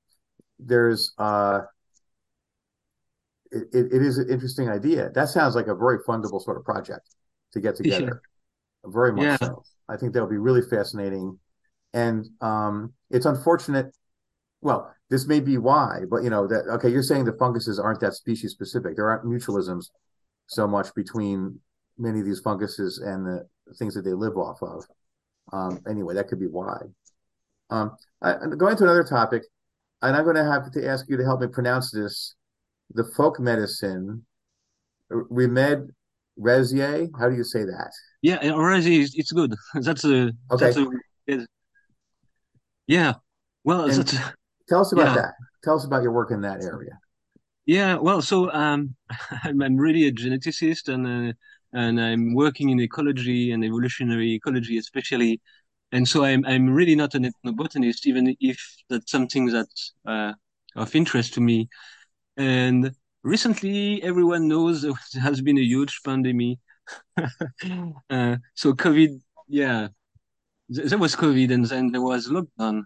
there's, uh, it, it is an interesting idea. That sounds like a very fundable sort of project to get together. Very much yeah. so. I think that would be really fascinating. And um, it's unfortunate well, this may be why, but you know that okay, you're saying the funguses aren't that species specific. There aren't mutualisms so much between many of these funguses and the things that they live off of. Um, anyway, that could be why. Um, I, going to another topic, and I'm going to have to ask you to help me pronounce this: the folk medicine, Remed Rezier. How do you say that? Yeah, Rezier, it's good. [LAUGHS] That's a okay. That's a, yeah. Well, that's Tell us about yeah. that. Tell us about your work in that area. Yeah, well, so um, [LAUGHS] I'm, I'm really a geneticist, and uh, and I'm working in ecology and evolutionary ecology, especially. And so I'm I'm really not an ethnobotanist, even if that's something that's uh, of interest to me. And recently, everyone knows [LAUGHS] there has been a huge pandemic. [LAUGHS] uh, so COVID, yeah, there was COVID, and then there was lockdown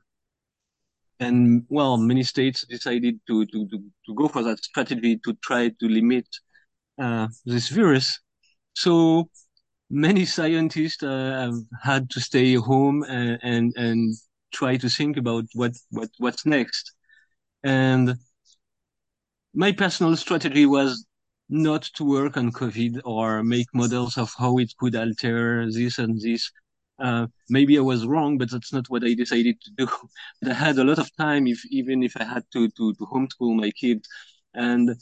and well, many states decided to, to, to, to go for that strategy to try to limit uh, this virus. So many scientists uh, have had to stay home and, and, and try to think about what, what, what's next. And my personal strategy was not to work on COVID or make models of how it could alter this and this, uh, maybe I was wrong, but that's not what I decided to do. [LAUGHS] but I had a lot of time, if even if I had to to, to homeschool my kids, and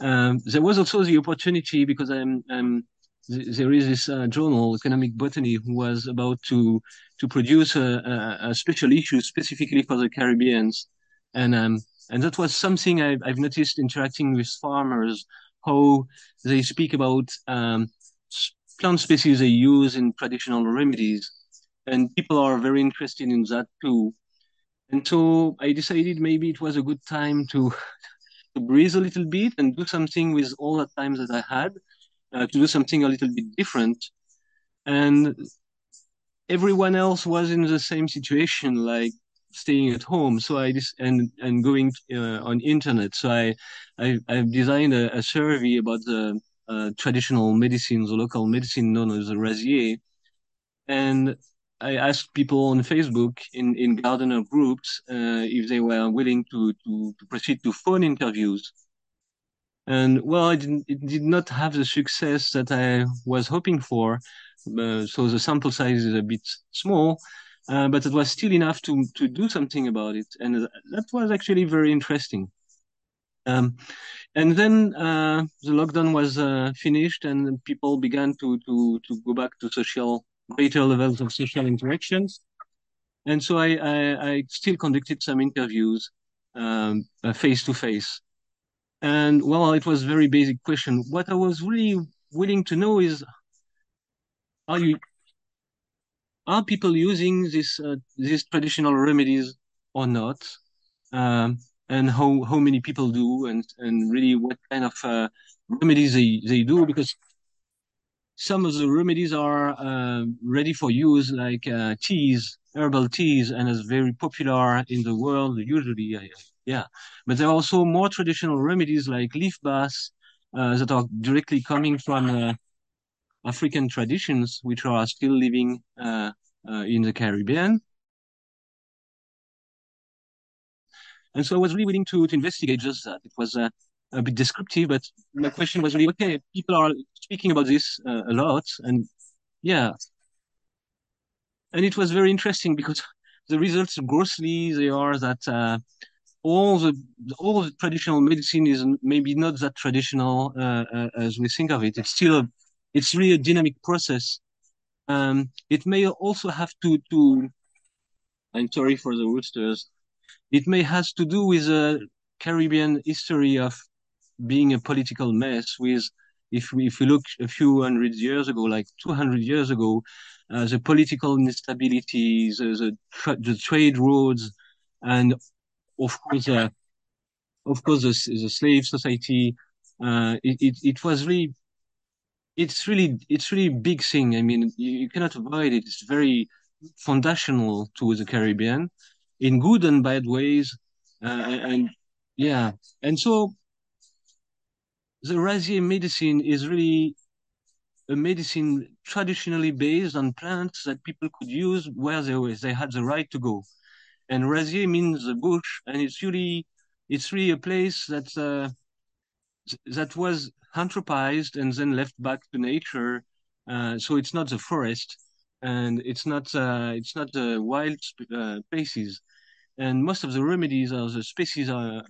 um, there was also the opportunity because I'm, I'm there is this uh, journal, Economic Botany, who was about to to produce a, a, a, special issue specifically for the Caribbeans, and um, and that was something I've, I've noticed interacting with farmers how they speak about um, plant species they use in traditional remedies. And people are very interested in that too. And so I decided maybe it was a good time to, [LAUGHS] to breathe a little bit and do something with all the time that I had, uh, to do something a little bit different. And everyone else was in the same situation, like staying at home. So I just and and going uh, on internet. So I I I've designed a, a survey about the uh, traditional medicine, the local medicine known as the Rasier, and I asked people on Facebook in, in gardener groups uh, if they were willing to, to, to proceed to phone interviews. And well, it, it did not have the success that I was hoping for. Uh, so the sample size is a bit small, uh, but it was still enough to, to do something about it. And that was actually very interesting. Um, and then uh, the lockdown was uh, finished and people began to, to, to go back to social greater levels of social interactions. And so I, I, I still conducted some interviews face to face. And well, it was very basic question. What I was really willing to know is, are you, are people using this, uh, these traditional remedies or not? Um, and how, how many people do and, and really what kind of uh, remedies they, they do because some of the remedies are uh, ready for use, like uh, teas, herbal teas, and is very popular in the world usually. Uh, yeah, but there are also more traditional remedies like leaf baths uh, that are directly coming from uh, African traditions, which are still living uh, in the Caribbean. And so I was really willing to, to investigate just that. It was a bit descriptive, but my question was really, okay, people are speaking about this uh, a lot, and yeah, and it was very interesting because [LAUGHS] the results grossly they are that uh, all the all the traditional medicine is maybe not that traditional uh, uh as we think of it. It's still a, it's really a dynamic process. Um, it may also have to to. I'm sorry for the roosters. It may has to do with a Caribbean history of being a political mess with if we, if we look a few hundred years ago, like 200 years ago, uh, the political instability, the, the, tra the, trade roads, and of course, uh, of course, the, the slave society, uh, it, it, it, was really, it's really, it's really big thing. I mean, you, you cannot avoid it. It's very foundational to the Caribbean in good and bad ways. Uh, and yeah, and so the Rasier medicine is really a medicine traditionally based on plants that people could use where they they had the right to go. And Razier means the bush, and it's really it's really a place that uh, that was anthropized and then left back to nature. Uh, so it's not the forest, and it's not uh, it's not the wild uh, places. And most of the remedies or the species are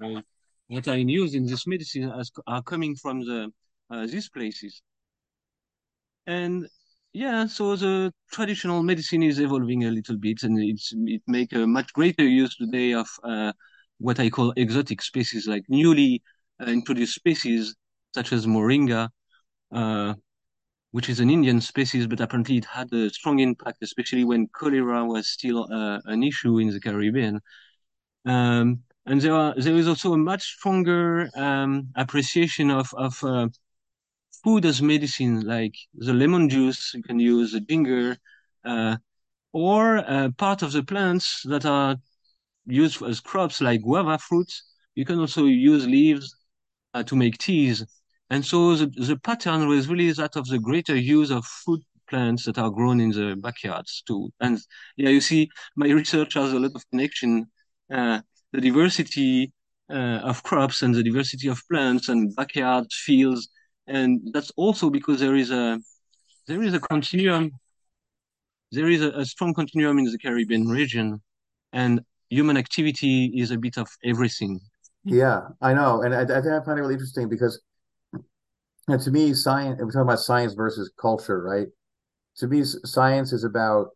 what are in use in this medicine are coming from the uh, these places. And yeah, so the traditional medicine is evolving a little bit, and it's it make a much greater use today of uh, what I call exotic species, like newly uh, introduced species such as moringa, uh, which is an Indian species, but apparently it had a strong impact, especially when cholera was still uh, an issue in the Caribbean. Um, and there are there is also a much stronger um, appreciation of of uh, food as medicine, like the lemon juice you can use, the ginger, uh, or uh, part of the plants that are used as crops, like guava fruits. You can also use leaves uh, to make teas. And so the, the pattern was really that of the greater use of food plants that are grown in the backyards too. And yeah, you see, my research has a lot of connection uh, the diversity uh, of crops and the diversity of plants and backyard fields. And that's also because there is a there is a continuum. There is a, a strong continuum in the Caribbean region, and human activity is a bit of everything. Yeah, I know, and I, I think I find it really interesting because, and to me, science. We're talking about science versus culture, right? To me, science is about.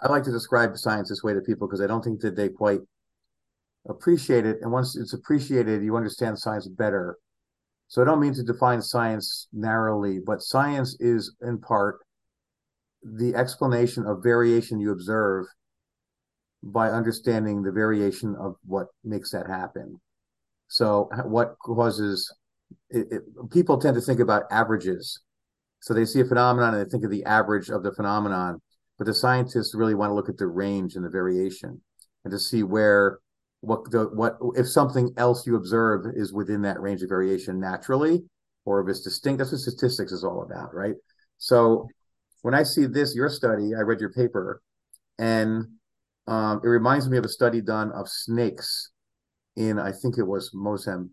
I like to describe science this way to people because I don't think that they quite appreciate it. And once it's appreciated, you understand science better. So I don't mean to define science narrowly, but science is in part the explanation of variation you observe by understanding the variation of what makes that happen. So what causes it, it, people tend to think about averages. So they see a phenomenon and they think of the average of the phenomenon, but the scientists really want to look at the range and the variation and to see where what the what if something else you observe is within that range of variation naturally or if it's distinct that's what statistics is all about right? So when i see this your study i read your paper and um, it reminds me of a study done of snakes in i think it was mozambique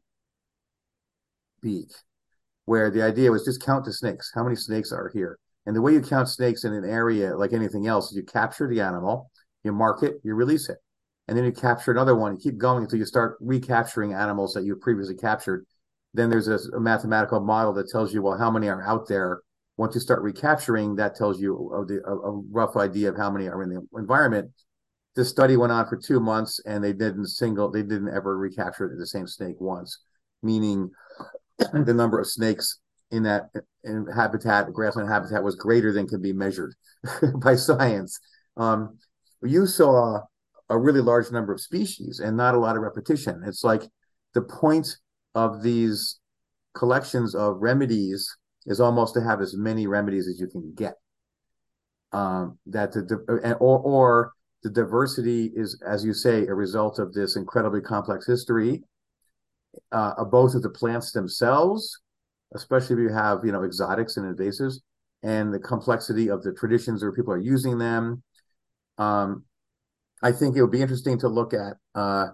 where the idea was just count the snakes how many snakes are here? And the way you count snakes in an area like anything else you capture the animal you mark it you release it and then you capture another one. You keep going until you start recapturing animals that you previously captured. Then there's a, a, mathematical model that tells you, well, how many are out there. Once you start recapturing, that tells you a, a, a rough idea of how many are in the environment. This study went on for two months, and they didn't single, they didn't ever recapture the same snake once, meaning [CLEARS THROAT] the number of snakes in that in habitat, grassland habitat, was greater than can be measured [LAUGHS] by science. Um, you saw a really large number of species and not a lot of repetition. It's like the point of these collections of remedies is almost to have as many remedies as you can get. Um, that the or or the diversity is, as you say, a result of this incredibly complex history, uh, of both of the plants themselves, especially if you have you know exotics and invasives, and the complexity of the traditions where people are using them. Um, I think it would be interesting to look at uh,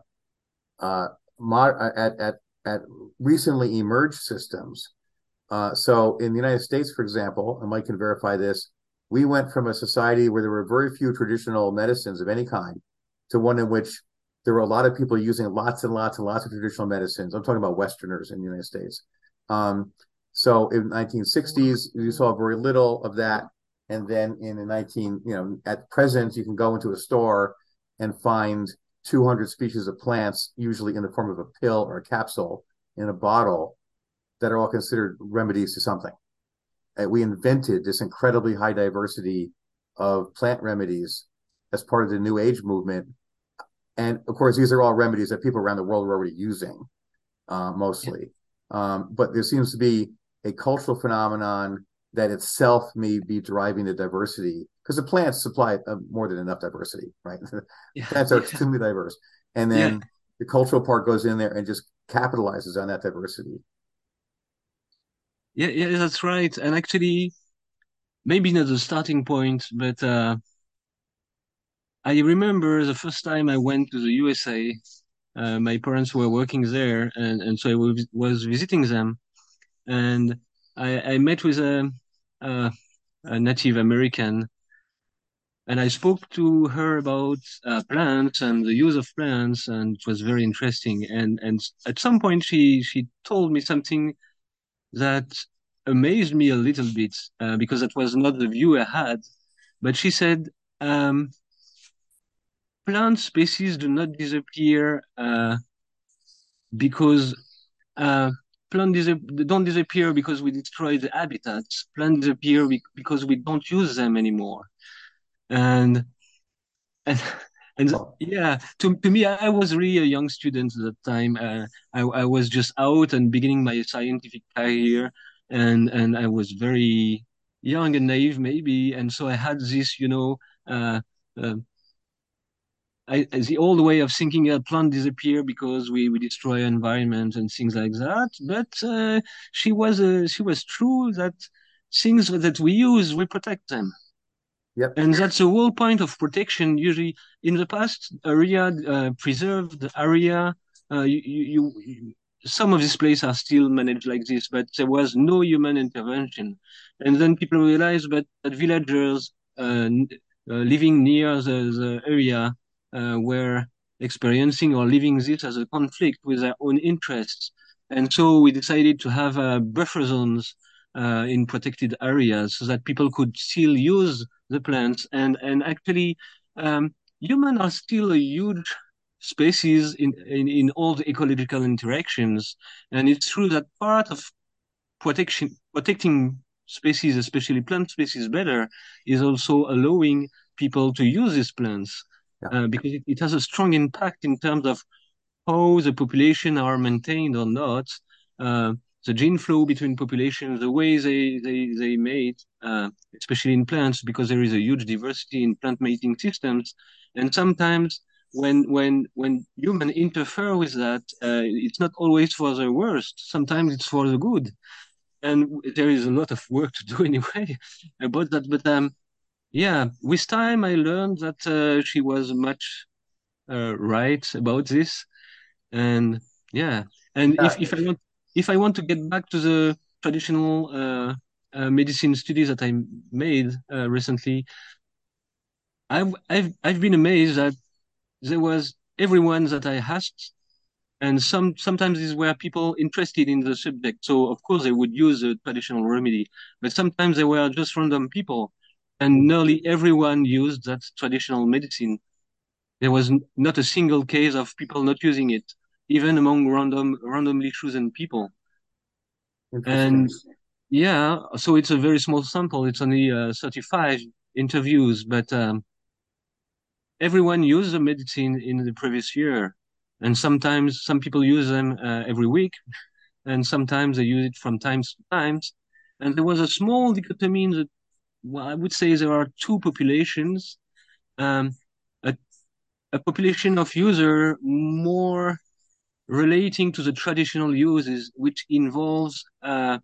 uh, mod- at at at recently emerged systems. Uh, so in the United States, for example, and Mike can verify this, we went from a society where there were very few traditional medicines of any kind to one in which there were a lot of people using lots and lots and lots of traditional medicines. I'm talking about Westerners in the United States. Um, so in the 1960s, you saw very little of that, and then in the 19, you know, at present, you can go into a store and find 200 species of plants, usually in the form of a pill or a capsule in a bottle, that are all considered remedies to something. And we invented this incredibly high diversity of plant remedies as part of the New Age movement. And of course, these are all remedies that people around the world are already using, uh, mostly. Um, but there seems to be a cultural phenomenon that itself may be driving the diversity because the plants supply uh, more than enough diversity, right? [LAUGHS] Yeah. plants are extremely diverse, and then yeah. the cultural part goes in there and just capitalizes on that diversity. Yeah, yeah, that's right. And actually, maybe not the starting point, but uh, I remember the first time I went to the USA. Uh, my parents were working there, and, and so I was, was visiting them, and I, I met with a, a, a Native American and I spoke to her about uh, plants and the use of plants, and it was very interesting. And and at some point, she she told me something that amazed me a little bit uh, because that was not the view I had. But she said, um, plant species do not disappear uh, because uh, plants don't disappear because we destroy the habitats. Plants disappear because we don't use them anymore and and [LAUGHS] and yeah to, to me i was really a young student at that time. Uh, I, I was just out and beginning my scientific career. And and i was very young and naive maybe. And so i had this you know uh, uh, I, the old way of thinking a plant disappear because we, we destroy environment and things like that. But uh, she was uh, she was true that things that we use we protect them Yep. And that's the whole point of protection. Usually, in the past, area uh, preserved area. Uh, you, you, you, some of these places are still managed like this, but there was no human intervention. And then people realized that, that villagers uh, uh living near the, the area uh, were experiencing or living this as a conflict with their own interests. And so we decided to have uh, buffer zones in protected areas so that people could still use the plants and and actually um, humans are still a huge species in, in, in all the ecological interactions. And it's true that part of protection, protecting species, especially plant species better, is also allowing people to use these plants yeah. uh, because it, it, has a strong impact in terms of how the population are maintained or not, uh, the gene flow between populations, the way they they they mate, uh, especially in plants, because there is a huge diversity in plant mating systems, and sometimes when when when human interfere with that, uh, it's not always for the worst. Sometimes it's for the good, and there is a lot of work to do [LAUGHS] anyway about that. But um, yeah, with time I learned that uh, she was much uh, right about this, and yeah, and yeah. if if I want if I want to get back to the traditional uh, uh, medicine studies that I made uh, recently, I've I've I've been amazed that there was everyone that I asked, and some sometimes these were people interested in the subject. So of course they would use a traditional remedy, but sometimes they were just random people, and nearly everyone used that traditional medicine. There was not a single case of people not using it, even among random randomly chosen people. And yeah, so it's a very small sample. It's only uh, 35 interviews, but um, everyone used the medicine in the previous year. And sometimes some people use them uh, every week, and sometimes they use it from times to times. And there was a small dichotomy in the, well, I would say there are two populations. Um, a, a population of user more relating to the traditional uses, which involves uh,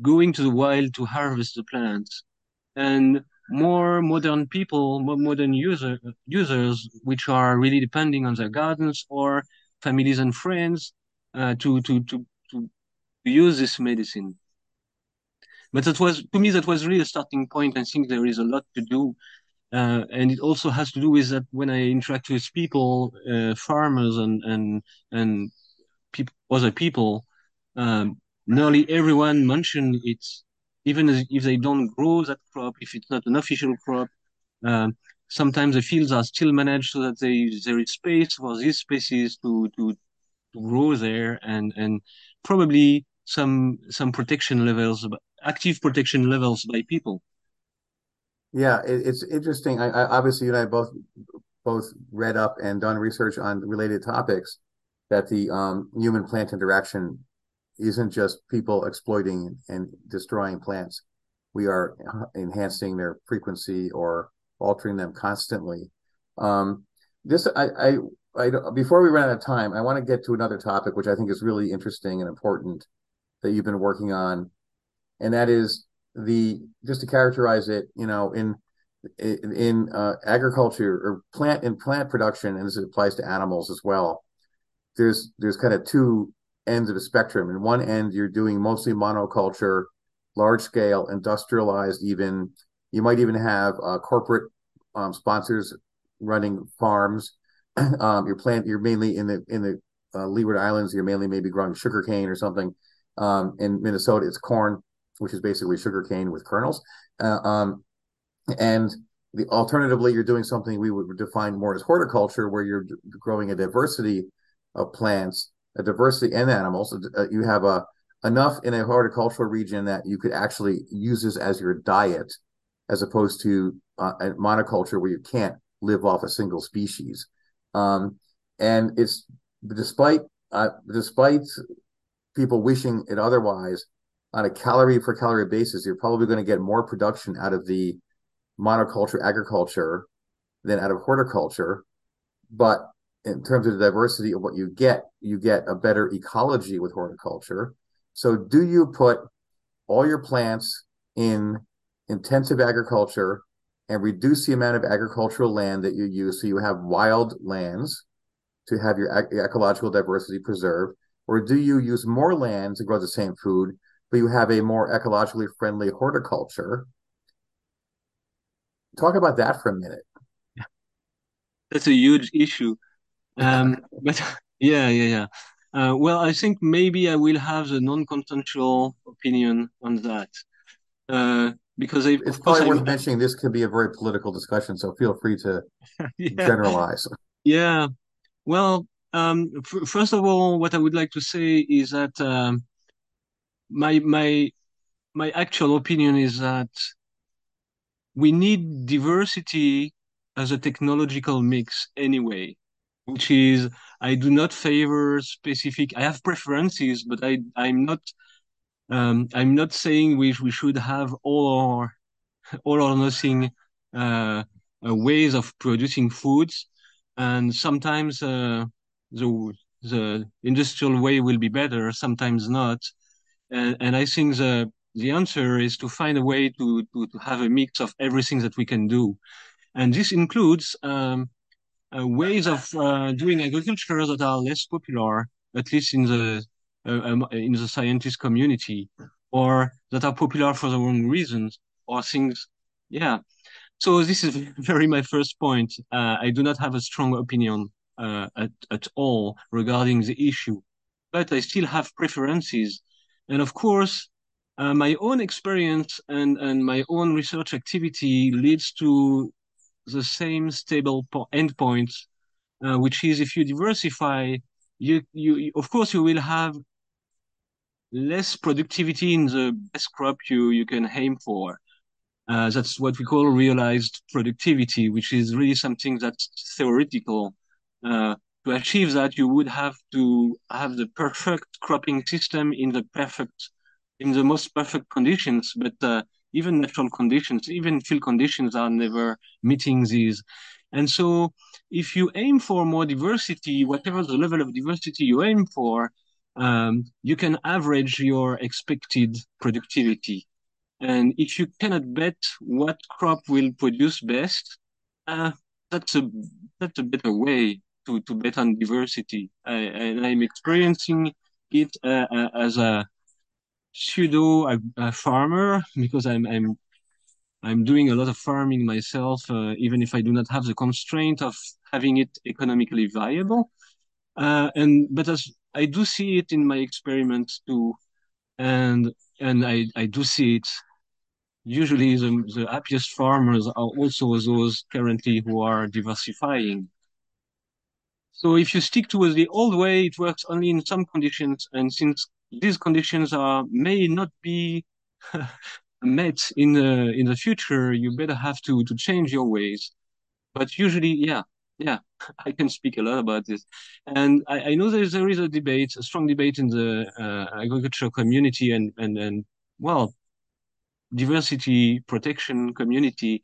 going to the wild to harvest the plants, and more modern people, more modern user, users, which are really depending on their gardens or families and friends uh, to, to, to, to use this medicine. But that was, to me, that was really a starting point. I think there is a lot to do uh, and it also has to do with that when I interact with people, uh, farmers and and and other people, um, nearly everyone mention it, even if they don't grow that crop, if it's not an official crop. Um, sometimes the fields are still managed so that they, there is space for these species to, to to grow there, and and probably some some protection levels, active protection levels by people. Yeah, it, it's interesting. I, I, obviously, you and I both both read up and done research on related topics. That the um, human plant interaction isn't just people exploiting and destroying plants. We are enhancing their frequency or altering them constantly. Um, this, I, I, I, before we run out of time, I want to get to another topic which I think is really interesting and important that you've been working on, and that is the just to characterize it, you know, in in, uh, agriculture or plant in plant production, and this applies to animals as well. There's there's kind of two ends of the spectrum. In one end, you're doing mostly monoculture, large scale, industrialized. Even you might even have uh, corporate um, sponsors running farms. [CLEARS THROAT] um, your plant, you're mainly in the in the uh, Leeward Islands. You're mainly maybe growing sugarcane or something. Um, in Minnesota, it's corn which is basically sugar cane with kernels. Uh, um, and the alternatively, you're doing something we would define more as horticulture, where you're growing a diversity of plants, a diversity and animals. Uh, you have a enough in a horticultural region that you could actually use this as your diet, as opposed to uh, a monoculture where you can't live off a single species. Um, and it's despite uh, despite people wishing it otherwise, on a calorie per calorie basis, you're probably going to get more production out of the monoculture agriculture than out of horticulture. But in terms of the diversity of what you get, you get a better ecology with horticulture. So, do you put all your plants in intensive agriculture and reduce the amount of agricultural land that you use so you have wild lands to have your ecological diversity preserved? Or do you use more land to grow the same food but you have a more ecologically friendly horticulture. Talk about that for a minute. That's a huge issue. Um, [LAUGHS] but yeah, yeah, yeah. Uh, well, I think maybe I will have the non-consensual opinion on that. Uh, because I, it's probably worth I, mentioning this could be a very political discussion, so feel free to [LAUGHS] yeah. generalize. Yeah. Well, um, f- first of all, what I would like to say is that um, my my my actual opinion is that we need diversity as a technological mix anyway, which is I do not favor specific. I have preferences, but I I'm not um, I'm not saying we we should have all our all or nothing uh, uh, ways of producing foods, and sometimes uh, the the industrial way will be better, sometimes not. And, and I think the the answer is to find a way to, to, to have a mix of everything that we can do. And this includes um, uh, ways of uh, doing agriculture that are less popular, at least in the uh, um, in the scientist community, or that are popular for the wrong reasons, or things. Yeah. So this is [LAUGHS] very my first point. Uh, I do not have a strong opinion uh, at at all regarding the issue, but I still have preferences, and of course. Uh, my own experience and, and my own research activity leads to the same stable po- endpoint, uh, which is if you diversify, you, you, of course, you will have less productivity in the best crop you, you can aim for. Uh, that's what we call realized productivity, which is really something that's theoretical. Uh, to achieve that, you would have to have the perfect cropping system in the perfect, in the most perfect conditions. But uh, even natural conditions, even field conditions are never meeting these. And so if you aim for more diversity, whatever the level of diversity you aim for, um, you can average your expected productivity. And if you cannot bet what crop will produce best, uh, that's a that's a better way to, to bet on diversity. I, and I'm experiencing it uh, uh, as a pseudo a, a farmer because I'm I'm I'm doing a lot of farming myself, uh, even if I do not have the constraint of having it economically viable. Uh, and but as I do see it in my experiments too, and and I I do see it. Usually, the the happiest farmers are also those currently who are diversifying. So if you stick to the old way, it works only in some conditions, and since these conditions are may not be [LAUGHS] met in the in the future, you better have to to change your ways. But usually, yeah, yeah, [LAUGHS] I can speak a lot about this, and I, I know there is there is a debate, a strong debate in the uh, agricultural community, and and and well, diversity protection community,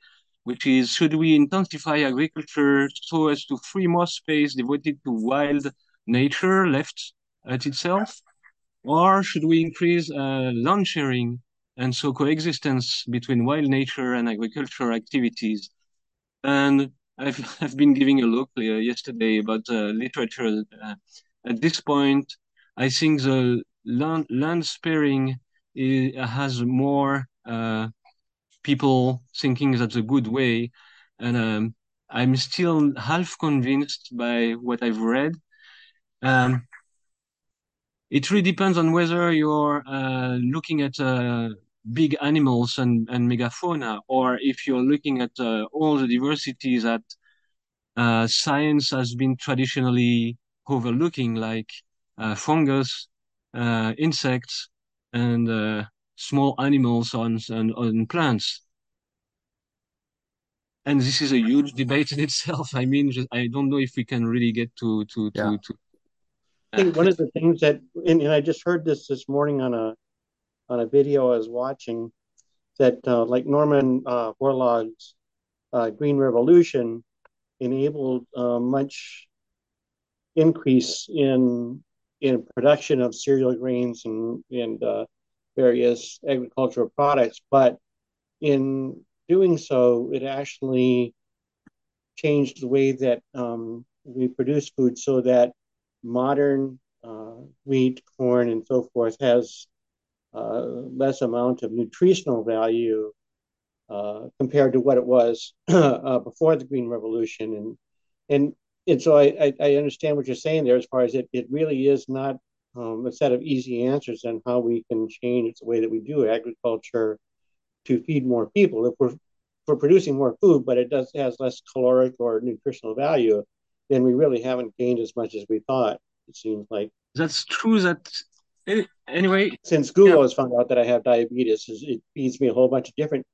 which is should we intensify agriculture so as to free more space devoted to wild nature left at itself, or should we increase uh, land sharing and so coexistence between wild nature and agricultural activities? And I've [LAUGHS] I've been giving a look uh, yesterday about uh, literature. Uh, at this point, I think the land land sparing is, has more uh, people thinking that's a good way, and um, I'm still half convinced by what I've read. Um, it really depends on whether you're uh, looking at uh, big animals and, and megafauna, or if you're looking at uh, all the diversity that uh, science has been traditionally overlooking, like uh, fungus, uh, insects, and small animals on, on, on plants. And this is a huge debate in itself. I mean, just, I don't know if we can really get to to Yeah. to to. I think one of the things that, and, and I just heard this this morning on a on a video I was watching, that uh, like Norman uh, Borlaug's uh, Green Revolution enabled uh, much increase in in production of cereal grains and and uh, various agricultural products, but in doing so, it actually changed the way that um, we produce food so that modern uh, wheat, corn, and so forth has uh, less amount of nutritional value uh, compared to what it was [CLEARS THROAT] uh, before the Green Revolution. And and and so I, I, I understand what you're saying there as far as it, it really is not um, a set of easy answers on how we can change the way that we do agriculture to feed more people. If we're, if we're producing more food, but it does has less caloric or nutritional value, then we really haven't gained as much as we thought. It seems like that's true. That anyway, since Google yeah. has found out that I have diabetes, it feeds me a whole bunch of different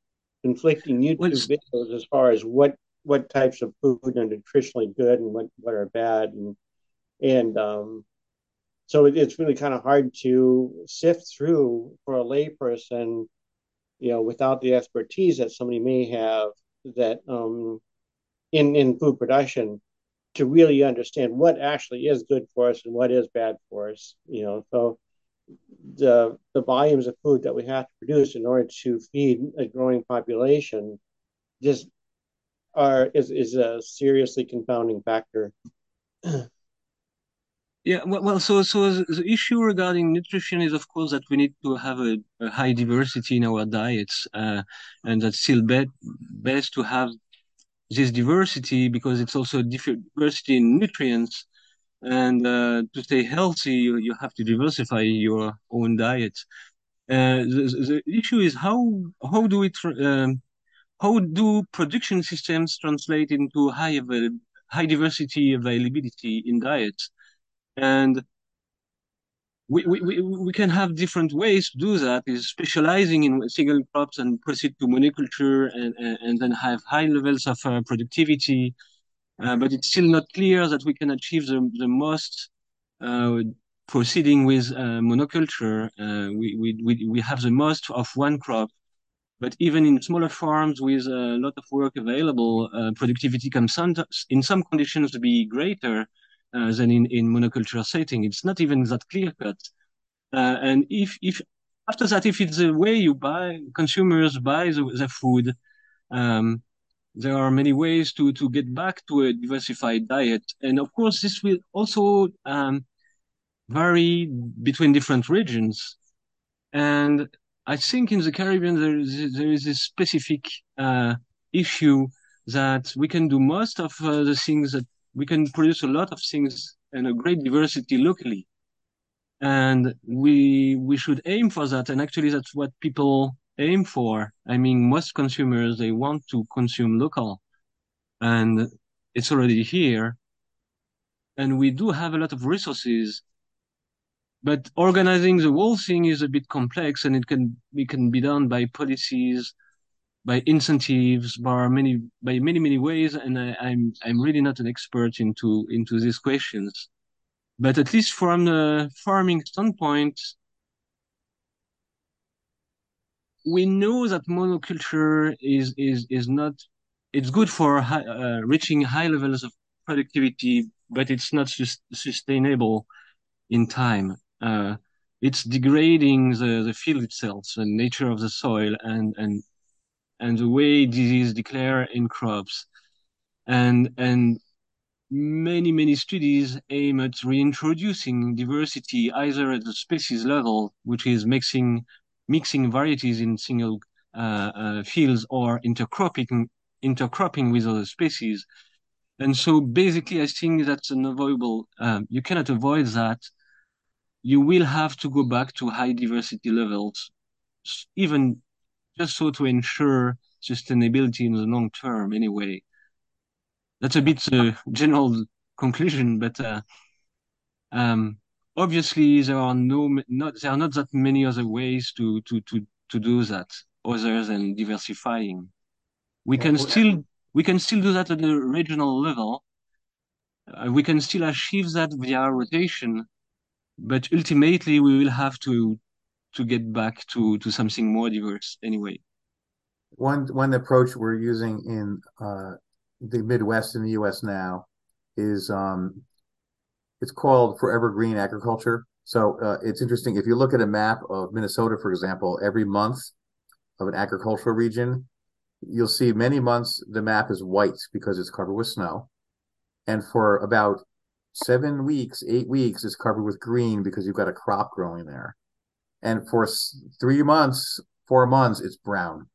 conflicting YouTube well, videos as far as what what types of food are nutritionally good and what what are bad, and and um, so it, it's really kind of hard to sift through for a layperson, you know, without the expertise that somebody may have that um, in in food production to really understand what actually is good for us and what is bad for us. You know, so the the volumes of food that we have to produce in order to feed a growing population just are is is a seriously confounding factor. [CLEARS THROAT] Yeah, well, so so the issue regarding nutrition is, of course, that we need to have a, a high diversity in our diets, uh, and that's still be- best to have this diversity because it's also diversity in nutrients. And uh, to stay healthy, you, you have to diversify your own diet. Uh, the, the issue is how how do we um, how do production systems translate into high high diversity availability in diets? And we, we, we can have different ways to do that is specializing in single crops and proceed to monoculture and, and, then have high levels of uh, productivity. Uh, but it's still not clear that we can achieve the, the most uh, proceeding with uh, monoculture. Uh, we, we, we, we have the most of one crop. But even in smaller farms with a lot of work available, uh, productivity can in some conditions be greater uh, than in, in monoculture setting. It's not even that clear cut. Uh, and if, if after that, if it's the way you buy, consumers buy the, the food, um, there are many ways to, to get back to a diversified diet. And of course, this will also um, vary between different regions. And I think in the Caribbean, there is, there is a specific uh, issue that we can do most of uh, the things that we can produce a lot of things and a great diversity locally. And we we should aim for that. And actually that's what people aim for. I mean, most consumers they want to consume local. And it's already here. And we do have a lot of resources. But organizing the whole thing is a bit complex and it can it can be done by policies by incentives, by many by many many ways, and I, I'm I'm really not an expert into into these questions, but at least from the farming standpoint, we know that monoculture is is is not it's good for high, uh, reaching high levels of productivity, but it's not sus- sustainable in time. Uh, it's degrading the, the field itself, the nature of the soil, and and and the way disease declare in crops. And, and many, many studies aim at reintroducing diversity either at the species level, which is mixing, mixing varieties in single uh, uh, fields or intercropping, intercropping with other species. And so basically, I think that's unavoidable. Um, you cannot avoid that. You will have to go back to high diversity levels, even just so to ensure sustainability in the long term anyway. That's a bit uh, general conclusion, but uh, um, obviously there are no not there are not that many other ways to to to to do that other than diversifying. We can still we can still do that at the regional level. Uh, we can still achieve that via rotation, but ultimately we will have to to get back to to something more diverse anyway. One one approach we're using in uh, the Midwest in the U.S. now is um, it's called Forever Green Agriculture. So uh, it's interesting if you look at a map of Minnesota, for example, every month of an agricultural region, you'll see many months the map is white because it's covered with snow, and for about seven weeks, eight weeks, it's covered with green because you've got a crop growing there and for three months, four months, it's brown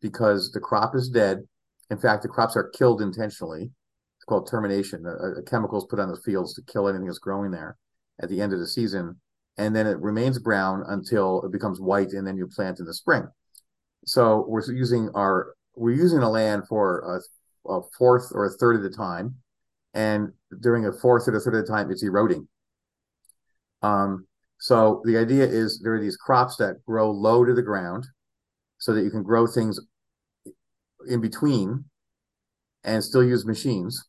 because the crop is dead. In fact, the crops are killed intentionally. It's called termination. A, a chemical is put on the fields to kill anything that's growing there at the end of the season, and then it remains brown until it becomes white, and then you plant in the spring. So we're using our we're using the land for a, a fourth or a third of the time, and during a fourth or a third of the time, it's eroding. Um, so the idea is there are these crops that grow low to the ground, so that you can grow things in between, and still use machines,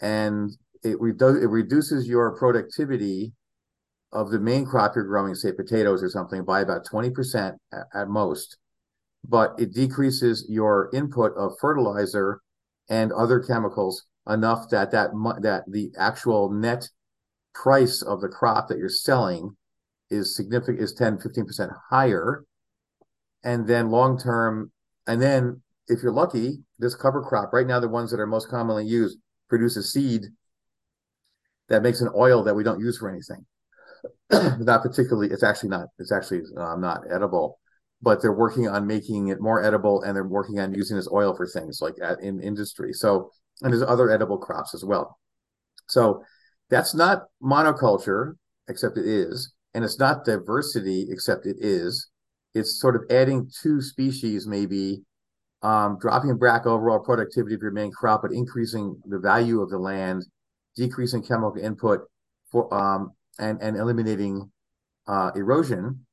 and it, redu- it reduces your productivity of the main crop you're growing, say potatoes or something, by about 20% at, at most. But it decreases your input of fertilizer and other chemicals enough that that that the actual net price of the crop that you're selling is significant is 10 15% higher. And then long term and then if you're lucky this cover crop right now the ones that are most commonly used produce a seed that makes an oil that we don't use for anything. [CLEARS THROAT] Not particularly it's actually not it's actually uh, not edible but they're working on making it more edible and they're working on using this oil for things like at, in industry. So and there's other edible crops as well. So that's not monoculture except it is and it's not diversity except it is it's sort of adding two species maybe um, dropping back overall productivity of your main crop but increasing the value of the land decreasing chemical input for um, and and eliminating uh, erosion.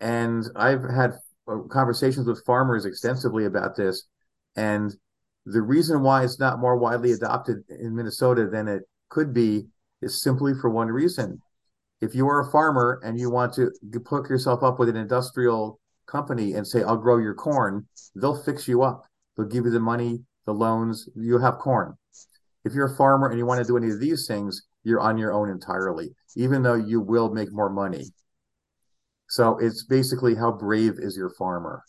And I've had uh, conversations with farmers extensively about this, and the reason why it's not more widely adopted in Minnesota than it could be is simply for one reason. If you are a farmer and you want to hook yourself up with an industrial company and say, I'll grow your corn, they'll fix you up. They'll give you the money, the loans, you'll have corn. If you're a farmer and you want to do any of these things, you're on your own entirely, even though you will make more money. So it's basically how brave is your farmer,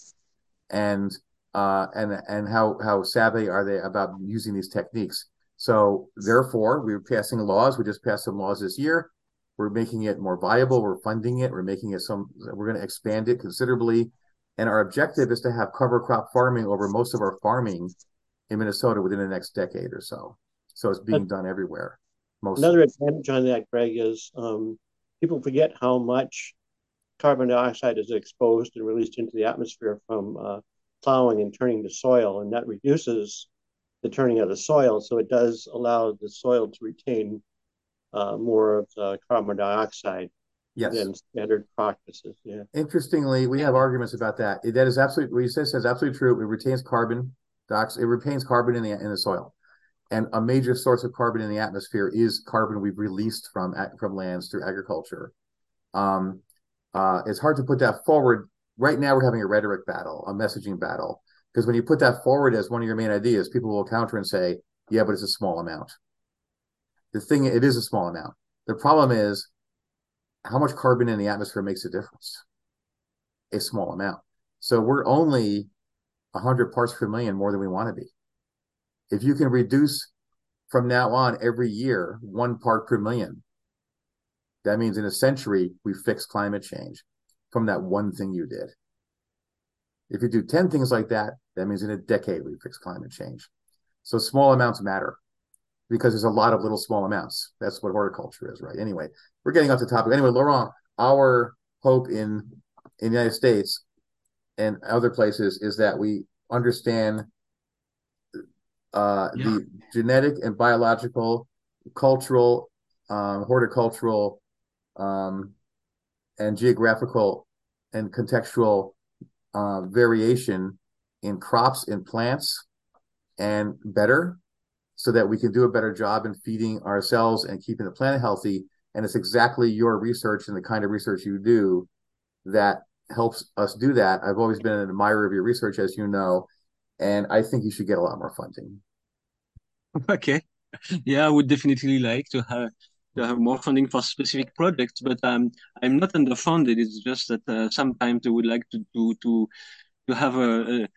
and uh, and and how how savvy are they about using these techniques. So therefore, we're passing laws. We just passed some laws this year. We're making it more viable. We're funding it. We're making it some. We're going to expand it considerably, and our objective is to have cover crop farming over most of our farming in Minnesota within the next decade or so. So it's being done everywhere. Mostly. Another advantage on that, Greg, is um, people forget how much carbon dioxide is exposed and released into the atmosphere from uh, plowing and turning the soil, and that reduces the turning of the soil. So it does allow the soil to retain uh, more of the carbon dioxide yes. than standard practices. Yeah. Interestingly, we have arguments about that. That is absolutely what he says is absolutely true. It retains carbon dioxide. It retains carbon in the in the soil and a major source of carbon in the atmosphere is carbon we've released from from lands through agriculture. Um, uh, it's hard to put that forward. Right now, we're having a rhetoric battle, a messaging battle, because when you put that forward as one of your main ideas, people will counter and say, "Yeah, but it's a small amount." The thing, it is a small amount. The problem is how much carbon in the atmosphere makes a difference. A small amount. So we're only 100 parts per million more than we want to be if you can reduce from now on every year one part per million, that means in a century we fix climate change from that one thing you did. If you do 10 things like that, that means in a decade we fix climate change. So small amounts matter because there's a lot of little small amounts. That's what horticulture is, right? Anyway, we're getting off the topic. Anyway, Laurent, our hope in in the United States and other places is that we understand uh, yeah. the genetic and biological, cultural, um, horticultural, um, and geographical and contextual uh, variation in crops and plants and better so that we can do a better job in feeding ourselves and keeping the planet healthy. And it's exactly your research and the kind of research you do that helps us do that. I've always been an admirer of your research, as you know, and I think you should get a lot more funding. [LAUGHS] Okay. Yeah, I would definitely like to have to have more funding for specific projects, but um, I'm not underfunded. It's just that uh, sometimes I would like to to to, to have a, a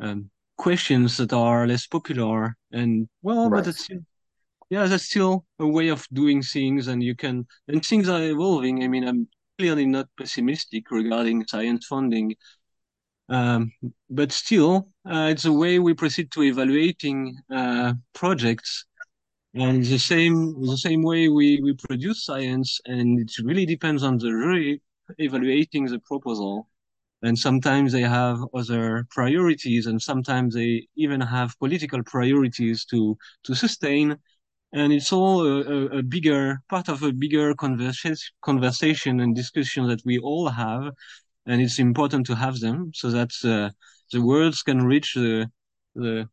um, questions that are less popular, and well, right. but it's yeah, that's still a way of doing things, and you can and things are evolving. I mean, I'm clearly not pessimistic regarding science funding. Um, but still, uh, it's a way we proceed to evaluating uh, projects, and the same the same way we, we produce science, and it really depends on the jury evaluating the proposal. And sometimes they have other priorities, and sometimes they even have political priorities to to sustain. and it's all a, a, bigger part of a bigger conversation, conversation and discussion that we all have, and it's important to have them so that uh, the words can reach the the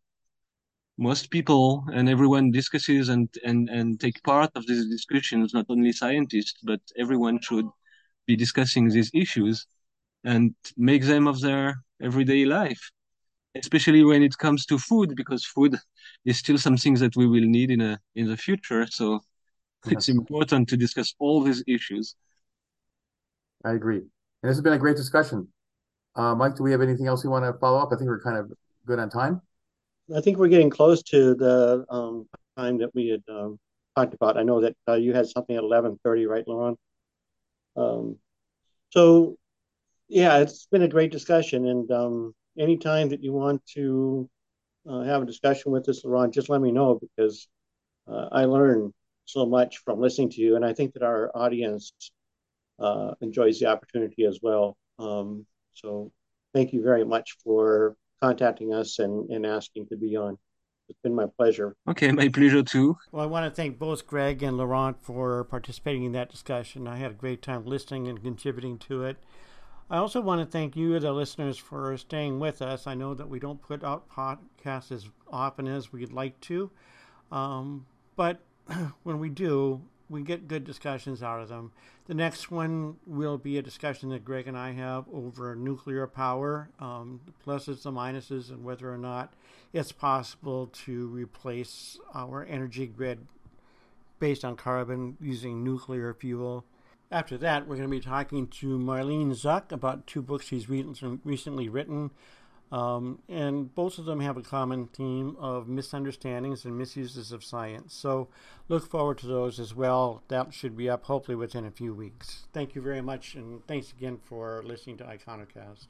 most people and everyone discusses and, and, and take part of these discussions, not only scientists, but everyone should be discussing these issues and make them of their everyday life, especially when it comes to food, because food [LAUGHS] is still something that we will need in a in the future. So yes. it's important to discuss all these issues. I agree. And this has been a great discussion. Uh, Mike, do we have anything else you want to follow up? I think we're kind of good on time. I think we're getting close to the um, time that we had um, talked about. I know that uh, you had something at eleven thirty, right, Laurent? Um, so, yeah, it's been a great discussion, and um, anytime that you want to uh, have a discussion with us, Laurent, just let me know because uh, I learn so much from listening to you, and I think that our audience uh, enjoys the opportunity as well. Um, so, thank you very much for contacting us and, and asking to be on. It's been my pleasure. Okay, my pleasure too. Well, I want to thank both Greg and Laurent for participating in that discussion. I had a great time listening and contributing to it. I also want to thank you, the listeners, for staying with us. I know that we don't put out podcasts as often as we'd like to, um, but [CLEARS THROAT] when we do, we get good discussions out of them. The next one will be a discussion that Greg and I have over nuclear power, um, the pluses, the minuses, and whether or not it's possible to replace our energy grid based on carbon using nuclear fuel. After that, we're going to be talking to Marlene Zuk about two books she's recently written um, and both of them have a common theme of misunderstandings and misuses of science. So look forward to those as well. That should be up hopefully within a few weeks. Thank you very much, and thanks again for listening to Ikonokast.